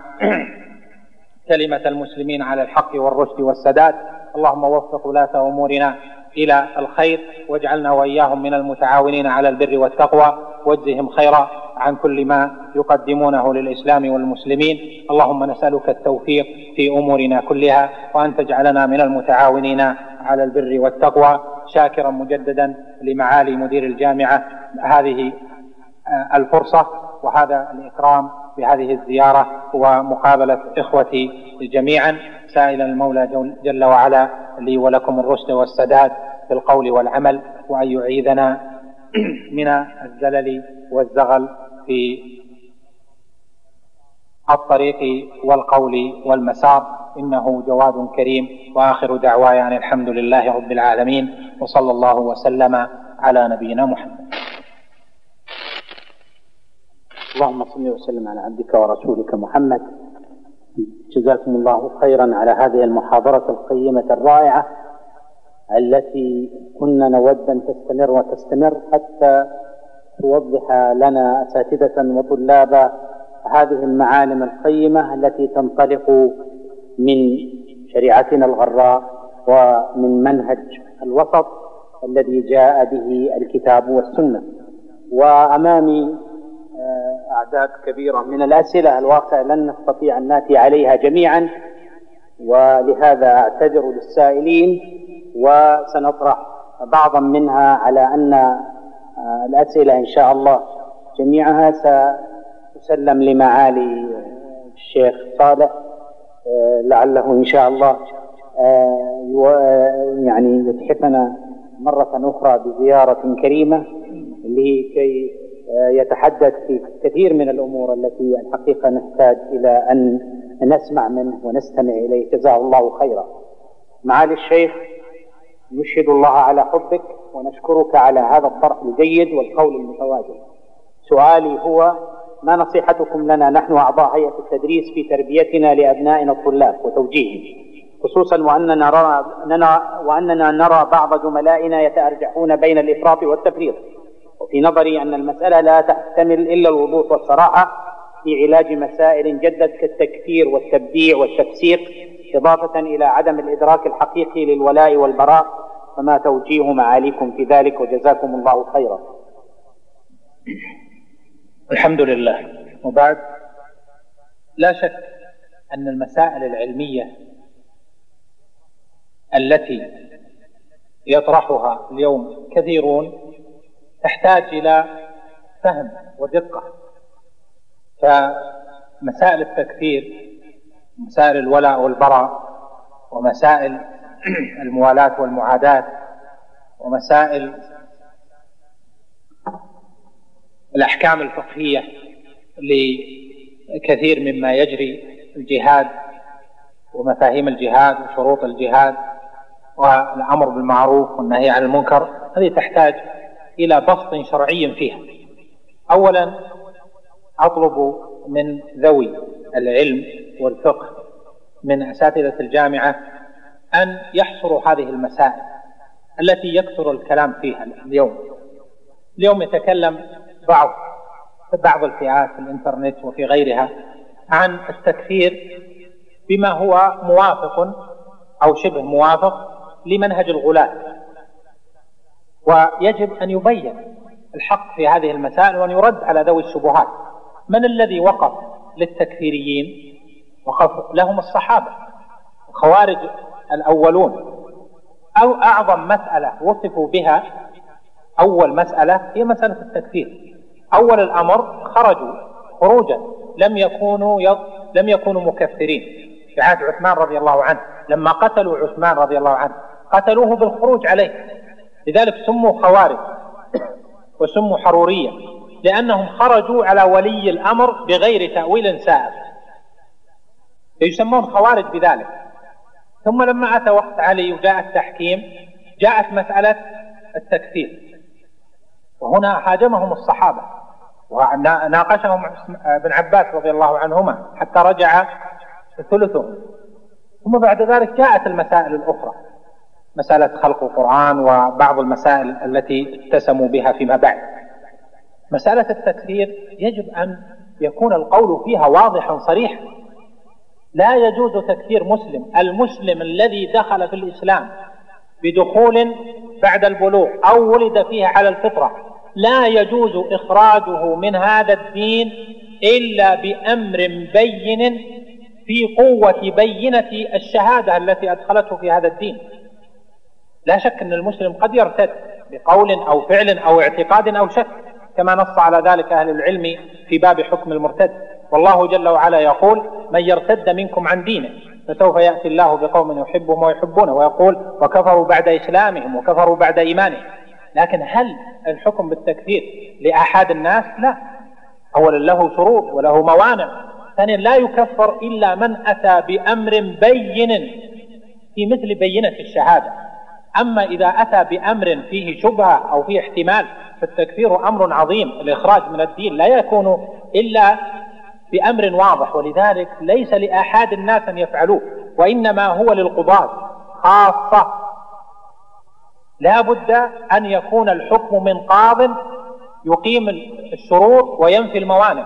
كلمة المسلمين على الحق والرشد والسداد. اللهم وفق ولاة أمورنا. إلى الخير واجعلنا وإياهم من المتعاونين على البر والتقوى واجزهم خيرا عن كل ما يقدمونه للإسلام والمسلمين. اللهم نسألك التوفيق في أمورنا كلها وأن تجعلنا من المتعاونين على البر والتقوى. شاكرا مجددا لمعالي مدير الجامعة. هذه الفرصة وهذا الإكرام بهذه الزيارة ومقابلة إخوتي جميعا. سائلا المولى جل وعلا لي ولكم الرشد والسداد في القول والعمل وأن يعيذنا من الزلل والزغل في الطريق والقول والمسار. إنه جواد كريم. وآخر دعواي أن الحمد لله رب العالمين وصلى الله وسلم على نبينا محمد. اللهم صل وسلم على عبدك ورسولك محمد. جزاكم الله خيرا على هذه المحاضرة القيمة الرائعة التي كنا نود أن تستمر وتستمر حتى توضح لنا أساتذة وطلابا هذه المعالم القيمة التي تنطلق من شريعتنا الغراء ومن منهج الوسط الذي جاء به الكتاب والسنة. وأمامي أعداد كبيرة من الأسئلة الواقع لن نستطيع أن نأتي عليها جميعا ولهذا أعتذر للسائلين وسنطرح بعضا منها على أن آه، الأسئلة إن شاء الله جميعها ستسلم لمعالي الشيخ صالح آه، لعله إن شاء الله يعني يتحفنا مرة أخرى بزيارة كريمة لكي يتحدث في كثير من الأمور التي الحقيقة نحتاج إلى أن نسمع منه ونستمع إليه جزاه الله خيرا. معالي الشيخ نشهد الله على حبك ونشكرك على هذا الطرح الجيد والقول المتواجد. سؤالي هو ما نصيحتكم لنا نحن أعضاء هيئة التدريس في تربيتنا لأبنائنا الطلاب وتوجيههم خصوصا وأننا نرى وأننا نرى بعض زملائنا يتأرجحون بين الإفراط والتفريط وفي نظري أن المسألة لا تحتمل إلا الوضوح والصراحة في علاج مسائل جدت كالتكفير والتبديع والتفسيق إضافة إلى عدم الإدراك الحقيقي للولاء والبراء فما توجيه معاليكم في ذلك وجزاكم الله خيرا. الحمد لله. وبعد لا شك أن المسائل العلمية التي يطرحها اليوم كثيرون تحتاج إلى فهم ودقة. فمسائل التكفير مسائل الولاء والبراء ومسائل الموالاة والمعاداة ومسائل الأحكام الفقهية لكثير مما يجري الجهاد ومفاهيم الجهاد وشروط الجهاد والأمر بالمعروف والنهي عن المنكر. هذه تحتاج إلى بسط شرعي فيها. أولا أطلب من ذوي العلم والفقه من أساتذة الجامعة أن يحصروا هذه المسائل التي يكثر الكلام فيها اليوم. اليوم يتكلم بعض بعض الفئات في الإنترنت وفي غيرها عن التكفير بما هو موافق أو شبه موافق لمنهج الغلاة. ويجب أن يبين الحق في هذه المسائل وأن يرد على ذوي الشبهات. من الذي وقف للتكفيريين؟ وقف لهم الصحابة الخوارج الأولون. أو أعظم مسألة وصفوا بها أول مسألة هي مسألة التكفير. أول الأمر خرجوا خروجا لم يكونوا لم يكونوا مكفرين. في عهد عثمان رضي الله عنه لما قتلوا عثمان رضي الله عنه قتلوه بالخروج عليه. لذلك سموا خوارج وسموا حرورية لأنهم خرجوا على ولي الأمر بغير تأويل سائغ. فيسمون خوارج بذلك. ثم لما أتى وقت علي وجاء التحكيم جاءت مسألة التكفير. وهنا هاجمهم الصحابة وناقشهم ابن عباس رضي الله عنهما حتى رجع ثلثهم. ثم بعد ذلك جاءت المسائل الأخرى. مسألة خلق القرآن وبعض المسائل التي اتسموا بها فيما بعد. مسألة التكفير يجب أن يكون القول فيها واضحا صريحا. لا يجوز تكفير مسلم المسلم الذي دخل في الإسلام بدخول بعد البلوغ أو ولد فيه على الفطرة لا يجوز إخراجه من هذا الدين إلا بأمر بين في قوة بينة الشهادة التي أدخلته في هذا الدين. لا شك أن المسلم قد يرتد بقول أو فعل أو اعتقاد أو شك كما نص على ذلك أهل العلم في باب حكم المرتد. والله جل وعلا يقول من يرتد منكم عن دينه فسوف يأتي الله بقوم يحبهم ويحبونه ويقول وكفروا بعد إسلامهم وكفروا بعد إيمانهم. لكن هل الحكم بالتكفير لأحد الناس؟ لا. أولا له شروط وله موانع. ثانيا لا يكفر إلا من أتى بأمر بين في مثل بينة الشهادة. أما إذا أتى بأمر فيه شبهة أو فيه احتمال فالتكفير أمر عظيم الإخراج من الدين لا يكون إلا بأمر واضح ولذلك ليس لأحد الناس أن يفعلوه وإنما هو للقضاة خاصة. لا بد أن يكون الحكم من قاض يقيم الشروط وينفي الموانع.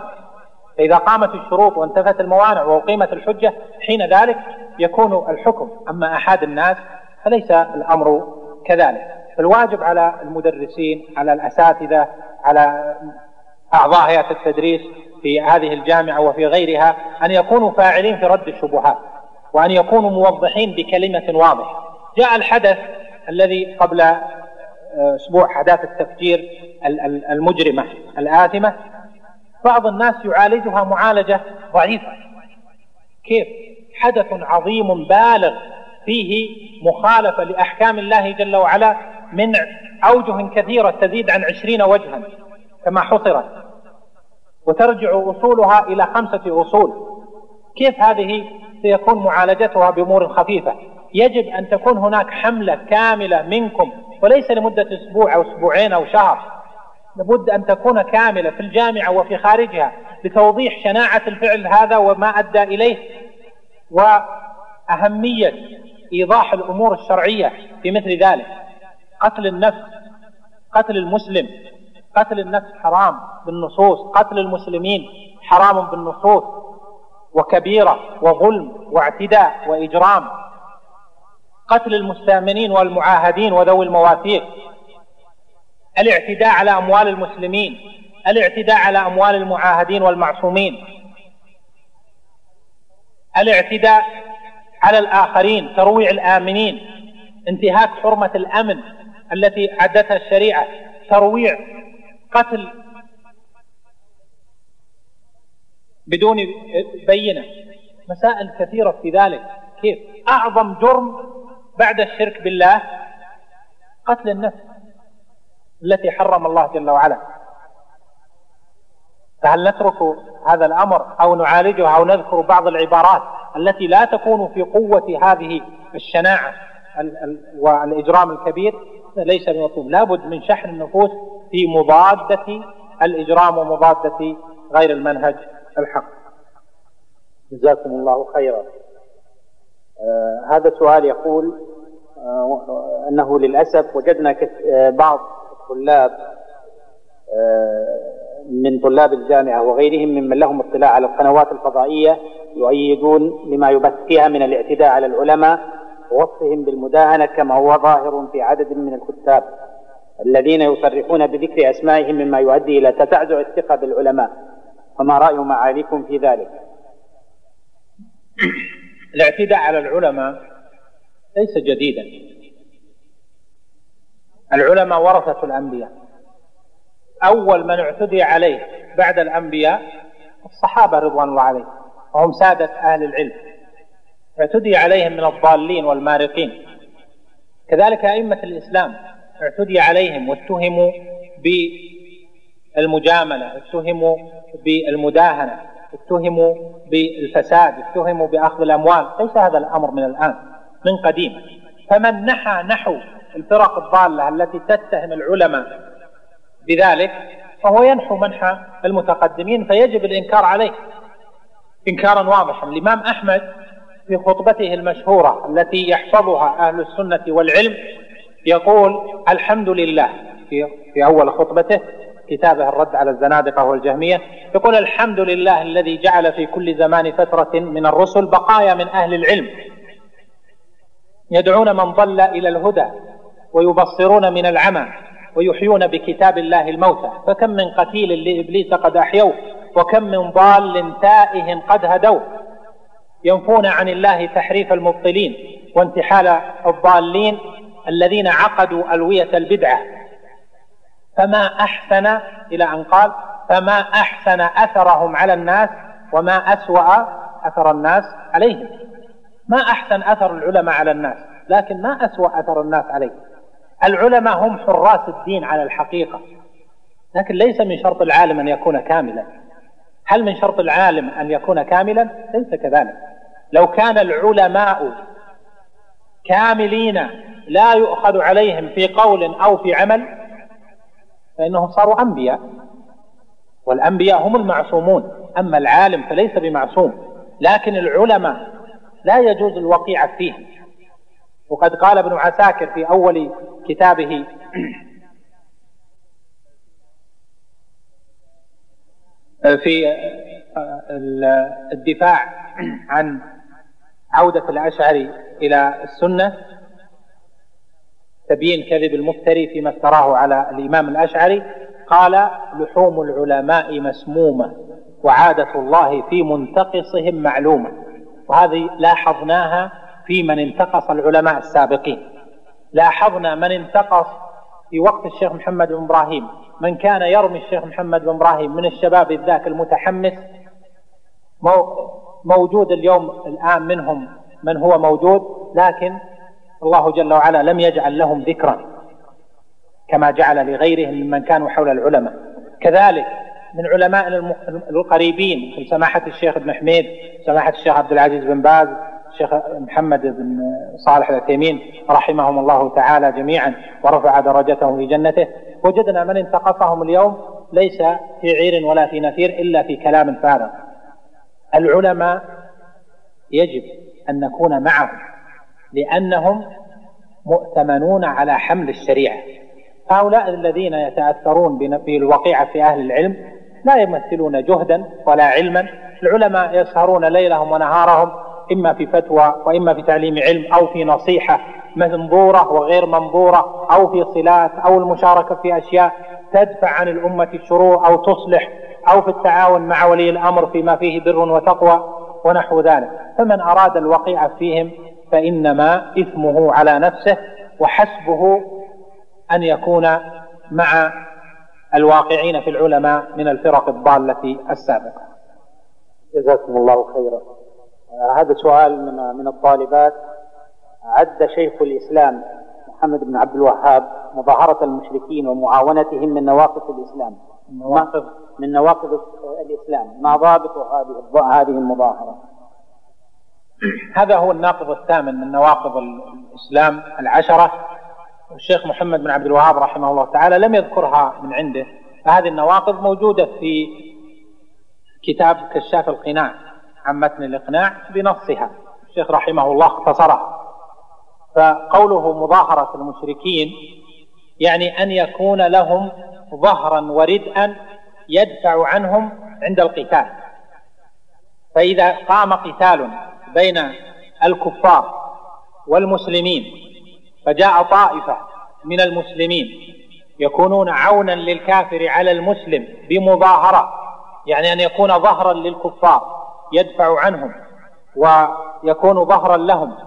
فإذا قامت الشروط وانتفت الموانع وأقيمت الحجة حين ذلك يكون الحكم. أما أحد الناس فليس الأمر كذلك. فالواجب على المدرسين على الأساتذة على أعضاء هيئة التدريس في هذه الجامعة وفي غيرها أن يكونوا فاعلين في رد الشبهات وأن يكونوا موضحين بكلمة واضحة. جاء الحدث الذي قبل آه، أسبوع حداث التفجير المجرمة الآثمة. بعض الناس يعالجها معالجة ضعيفة. كيف؟ حدث عظيم بالغ. فيه مخالفة لأحكام الله جل وعلا من أوجه كثيرة تزيد عن عشرين وجها كما حصرت. وترجع أصولها إلى خمسة أصول. كيف هذه؟ سيكون معالجتها بأمور خفيفة. يجب أن تكون هناك حملة كاملة منكم وليس لمدة أسبوع أو أسبوعين أو شهر. لابد أن تكون كاملة في الجامعة وفي خارجها لتوضيح شناعة الفعل هذا وما أدى إليه وأهمية إيضاح الأمور الشرعية في مثل ذلك. قتل النفس قتل المسلم قتل النفس حرام بالنصوص قتل المسلمين حرام بالنصوص وكبيرة وظلم واعتداء وإجرام. قتل المستأمنين والمعاهدين وذوي المواثيق. الاعتداء على أموال المسلمين الاعتداء على أموال المعاهدين والمعصومين. الاعتداء على الآخرين ترويع الآمنين انتهاك حرمة الأمن التي عدتها الشريعة ترويع قتل بدون بينة. مسائل كثيرة في ذلك. كيف؟ أعظم جرم بعد الشرك بالله قتل النفس التي حرم الله جل وعلا. فهل نترك هذا الأمر أو نعالجه أو نذكر بعض العبارات التي لا تكون في قوة هذه الشناعة والإجرام الكبير؟ ليس بمطلوب لابد من شحن النفوس في مضادة الإجرام ومضادة غير المنهج الحق. جزاكم الله خيرا. آه هذا سؤال يقول آه أنه للأسف وجدنا آه بعض الطلاب آه من طلاب الجامعة وغيرهم ممن لهم اطلاع على القنوات الفضائية يؤيدون لما يبث فيها من الاعتداء على العلماء ووصفهم بالمداهنة كما هو ظاهر في عدد من الكتاب الذين يصرحون بذكر أسمائهم مما يؤدي إلى تزعزع الثقة بالعلماء. فما رأي معاليكم في ذلك؟ الاعتداء على العلماء ليس جديدا. العلماء ورثة الأنبياء. أول من اعتدي عليه بعد الأنبياء الصحابة رضوان الله عليهم وهم سادة أهل العلم. اعتدي عليهم من الضالين والمارقين. كذلك أئمة الإسلام اعتدي عليهم واتهموا بالمجاملة اتهموا بالمداهنة اتهموا بالفساد اتهموا بأخذ الأموال. ليس هذا الأمر من الآن من قديم. فمن نحى نحو الفرق الضالة التي تتهم العلماء بذلك فهو ينحو منحى المتقدمين فيجب الإنكار عليه. إنكارا واضحا الإمام أحمد في خطبته المشهورة التي يحفظها أهل السنة والعلم يقول الحمد لله في, في أول خطبته كتابه الرد على الزنادقة والجهمية يقول الحمد لله الذي جعل في كل زمان فترة من الرسل بقايا من أهل العلم يدعون من ضل إلى الهدى ويبصرون من العمى ويحيون بكتاب الله الموتى. فكم من قتيل لإبليس قد أحيوه وكم من ضال تائه قد هدوه. ينفون عن الله تحريف المبطلين وانتحال الضالين الذين عقدوا ألوية البدعة. فما أحسن إلى أن قال فما أحسن أثرهم على الناس وما أسوأ أثر الناس عليهم. ما أحسن أثر العلماء على الناس لكن ما أسوأ أثر الناس عليهم. العلماء هم حراس الدين على الحقيقة. لكن ليس من شرط العالم أن يكون كاملا. هل من شرط العالم أن يكون كاملا؟ ليس كذلك. لو كان العلماء كاملين لا يؤخذ عليهم في قول أو في عمل فإنهم صاروا أنبياء. والأنبياء هم المعصومون. أما العالم فليس بمعصوم. لكن العلماء لا يجوز الوقيعة فيه وقد قال ابن عساكر في أول كتابه. في الدفاع عن عودة الأشعري إلى السنة. تبيين كذب المفتري فيما افتراه على الإمام الأشعري. قال لحوم العلماء مسمومة وعادة الله في منتقصهم معلومة. وهذه لاحظناها في من انتقص العلماء السابقين. لاحظنا من انتقص في وقت الشيخ محمد بن إبراهيم من كان يرمي الشيخ محمد بن إبراهيم من الشباب ذاك المتحمس موجود اليوم الآن منهم من هو موجود لكن الله جل وعلا لم يجعل لهم ذكرا كما جعل لغيرهم ممن كانوا حول العلماء. كذلك من علمائنا القريبين سماحة الشيخ ابن حميد سماحة الشيخ عبد العزيز بن باز الشيخ محمد بن صالح العثيمين رحمهم الله تعالى جميعا ورفع درجتهم في جنته. وجدنا من انتقصهم اليوم ليس في عير ولا في نفير إلا في كلام فارغ. العلماء يجب أن نكون معهم لأنهم مؤتمنون على حمل الشريعة. هؤلاء الذين يتأثرون بالوقيعة في أهل العلم لا يمثلون جهدا ولا علما. العلماء يسهرون ليلهم ونهارهم إما في فتوى وإما في تعليم علم أو في نصيحة منظورة وغير منظورة أو في صلات أو المشاركة في أشياء تدفع عن الأمة الشرور أو تصلح أو في التعاون مع ولي الأمر فيما فيه بر وتقوى ونحو ذلك. فمن أراد الوقيعة فيهم فإنما إثمه على نفسه وحسبه أن يكون مع الواقعين في العلماء من الفرق الضالة السابقة. جزاكم الله خيرا. هذا سؤال من من الطالبات. عد شيخ الإسلام محمد بن عبد الوهاب مظاهرة المشركين ومعاونتهم من نواقض الإسلام. نواقض؟ من نواقض الإسلام. ما ضابط هذه هذه المظاهرة؟ هذا هو الناقض الثامن من نواقض الإسلام العشرة. الشيخ محمد بن عبد الوهاب رحمه الله تعالى لم يذكرها من عنده. فهذه النواقض موجودة في كتاب كشاف القناع. عن متن الإقناع بنصها. الشيخ رحمه الله اختصرها فقوله مظاهرة المشركين يعني أن يكون لهم ظهرا وردءا يدفع عنهم عند القتال. فإذا قام قتال بين الكفار والمسلمين فجاء طائفة من المسلمين يكونون عونا للكافر على المسلم بمظاهرة يعني أن يكون ظهرا للكفار. يدفع عنهم ويكون ظهرا لهم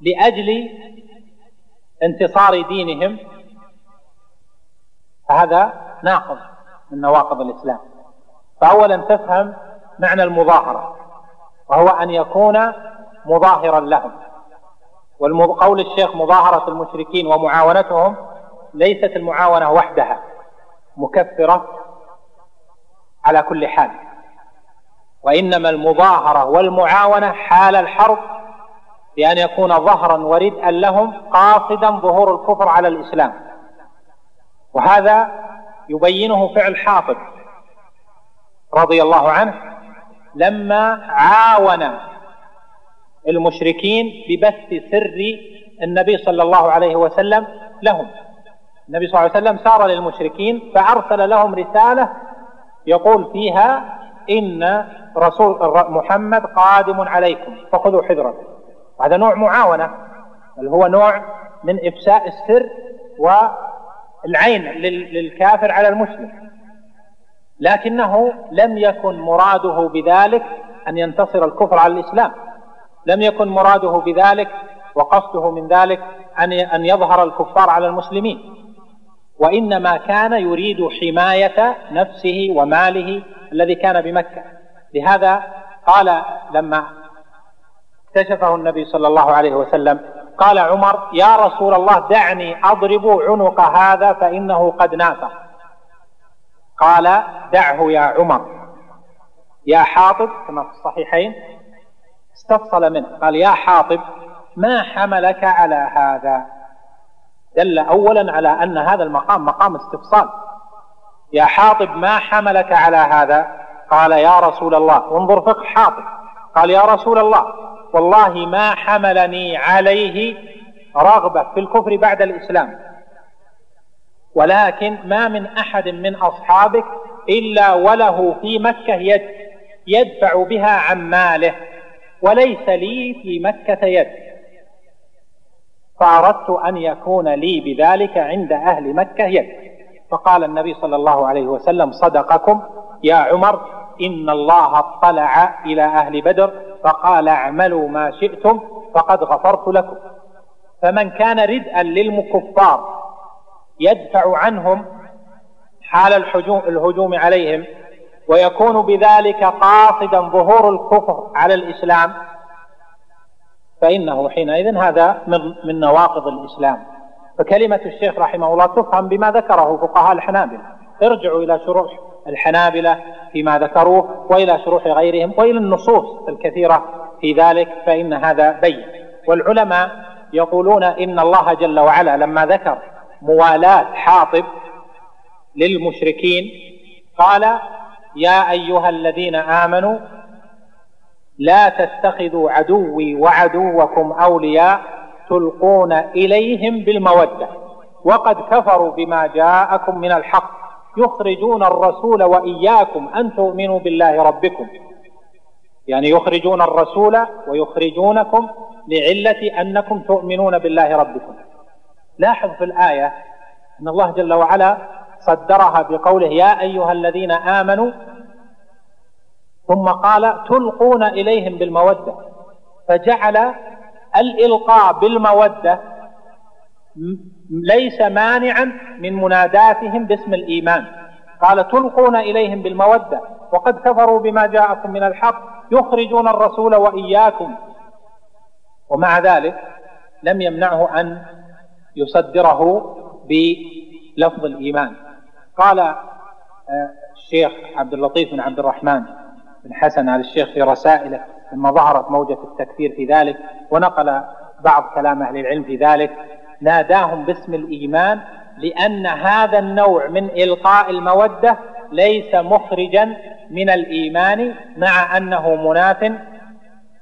لأجل انتصار دينهم فهذا ناقض من نواقض الإسلام. فأولا تفهم معنى المظاهرة وهو أن يكون مظاهرا لهم. والقول الشيخ مظاهرة المشركين ومعاونتهم ليست المعاونة وحدها مكفرة على كل حال. وإنما المظاهرة والمعاونة حال الحرب بأن يكون ظهرا وردءا لهم قاصدا ظهور الكفر على الإسلام. وهذا يبينه فعل حافظ رضي الله عنه لما عاون المشركين ببث سر النبي صلى الله عليه وسلم لهم. النبي صلى الله عليه وسلم سار للمشركين فأرسل لهم رسالة يقول فيها إن رسول محمد قادم عليكم فخذوا حذركم هذا نوع معاونة بل هو نوع من إفساء السر والعين للكافر على المسلم. لكنه لم يكن مراده بذلك أن ينتصر الكفر على الإسلام. لم يكن مراده بذلك وقصده من ذلك أن أن يظهر الكفار على المسلمين. وإنما كان يريد حماية نفسه وماله الذي كان بمكة. لهذا قال لما اكتشفه النبي صلى الله عليه وسلم قال عمر يا رسول الله دعني أضرب عنق هذا فإنه قد نافق قال دعه يا عمر. يا حاطب كما في الصحيحين استفصل منه. قال يا حاطب ما حملك على هذا؟ دل اولا على أن هذا المقام مقام استفصال. يا حاطب ما حملك على هذا؟ قال يا رسول الله. وانظر فقه حاطب. قال يا رسول الله والله ما حملني عليه رغبة في الكفر بعد الإسلام. ولكن ما من أحد من أصحابك إلا وله في مكة يد يدفع بها عن ماله وليس لي في مكة يد. فأردت أن يكون لي بذلك عند أهل مكة يد. فقال النبي صلى الله عليه وسلم صدقكم يا عمر إن الله اطلع إلى أهل بدر فقال اعملوا ما شئتم فقد غفرت لكم. فمن كان ردءا للمكفار يدفع عنهم حال الهجوم عليهم ويكون بذلك قاصدا ظهور الكفر على الإسلام فإنه حينئذ هذا من من نواقض الإسلام. فكلمة الشيخ رحمه الله تفهم بما ذكره فقهاء الحنابلة. ارجعوا إلى شروح الحنابلة فيما ذكروه وإلى شروح غيرهم وإلى النصوص الكثيرة في ذلك فإن هذا بين. والعلماء يقولون إن الله جل وعلا لما ذكر موالاه حاطب للمشركين قال يا أيها الذين آمنوا لا تتخذوا عدوي وعدوكم أولياء تلقون إليهم بالمودة. وقد كفروا بما جاءكم من الحق. يخرجون الرسول وإياكم أن تؤمنوا بالله ربكم. يعني يخرجون الرسول ويخرجونكم لعلة أنكم تؤمنون بالله ربكم. لاحظ في الآية أن الله جل وعلا صدرها بقوله يا أيها الذين آمنوا ثم قال تلقون إليهم بالمودة. فجعل الإلقاء بالمودة ليس مانعا من مناداتهم باسم الإيمان. قال تلقون إليهم بالمودة وقد كفروا بما جاءكم من الحق يخرجون الرسول وإياكم. ومع ذلك لم يمنعه أن يصدره بلفظ الإيمان. قال آه، الشيخ عبد اللطيف بن عبد الرحمن بن حسن على الشيخ في رسائله لما ظهرت موجة التكفير في ذلك ونقل بعض كلام أهل العلم في ذلك ناداهم باسم الإيمان لأن هذا النوع من إلقاء المودة ليس مخرجا من الإيمان مع أنه مناف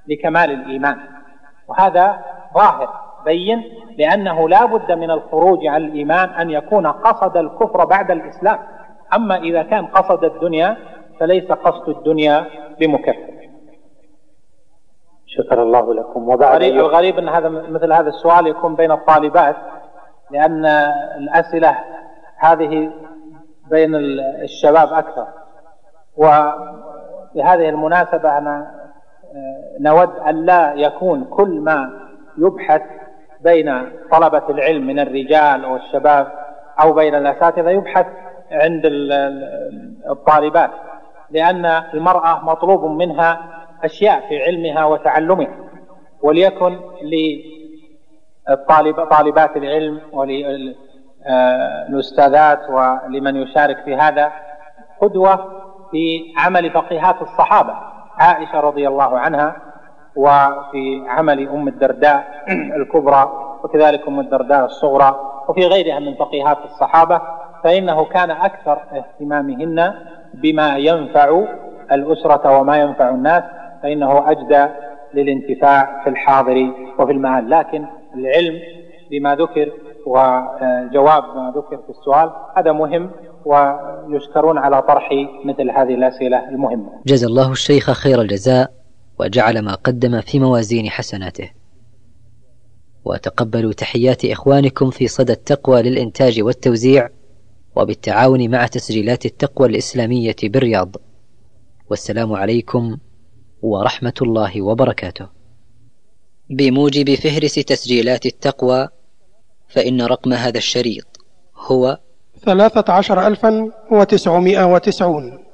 لكمال الإيمان. وهذا ظاهر بين لأنه لا بد من الخروج عن الإيمان أن يكون قصد الكفر بعد الإسلام. أما إذا كان قصد الدنيا فليس قصد الدنيا بمكفر. شكر الله لكم. وبعد غريب, غريب إن هذا مثل هذا السؤال يكون بين الطالبات لأن الأسئلة هذه بين الشباب أكثر. وبهذه المناسبة أنا آه، نود أن لا يكون كل ما يبحث بين طلبة العلم من الرجال والشباب أو بين الأساتذة يبحث عند الطالبات. لأن المرأة مطلوب منها أشياء في علمها وتعلمها وليكن للطالب طالبات العلم وللأستاذات ولمن يشارك في هذا قدوة في عمل فقيهات الصحابة عائشة رضي الله عنها وفي عمل أم الدرداء الكبرى وكذلك أم الدرداء الصغرى وفي غيرها من فقيهات الصحابة فإنه كان أكثر اهتمامهن بما ينفع الأسرة وما ينفع الناس فإنه أجدى للانتفاع في الحاضر وفي المآل. لكن العلم بما ذكر وجواب ما ذكر في السؤال هذا مهم ويشكرون على طرح مثل هذه الأسئلة المهمة. جزا الله الشيخ خير الجزاء وجعل ما قدم في موازين حسناته. وتقبلوا تحيات إخوانكم في صدى التقوى للإنتاج والتوزيع وبالتعاون مع تسجيلات التقوى الإسلامية بالرياض. والسلام عليكم ورحمة الله وبركاته. بموجب فهرس تسجيلات التقوى فإن رقم هذا الشريط هو ثلاثة عشر ألفا وتسعمائة وتسعون.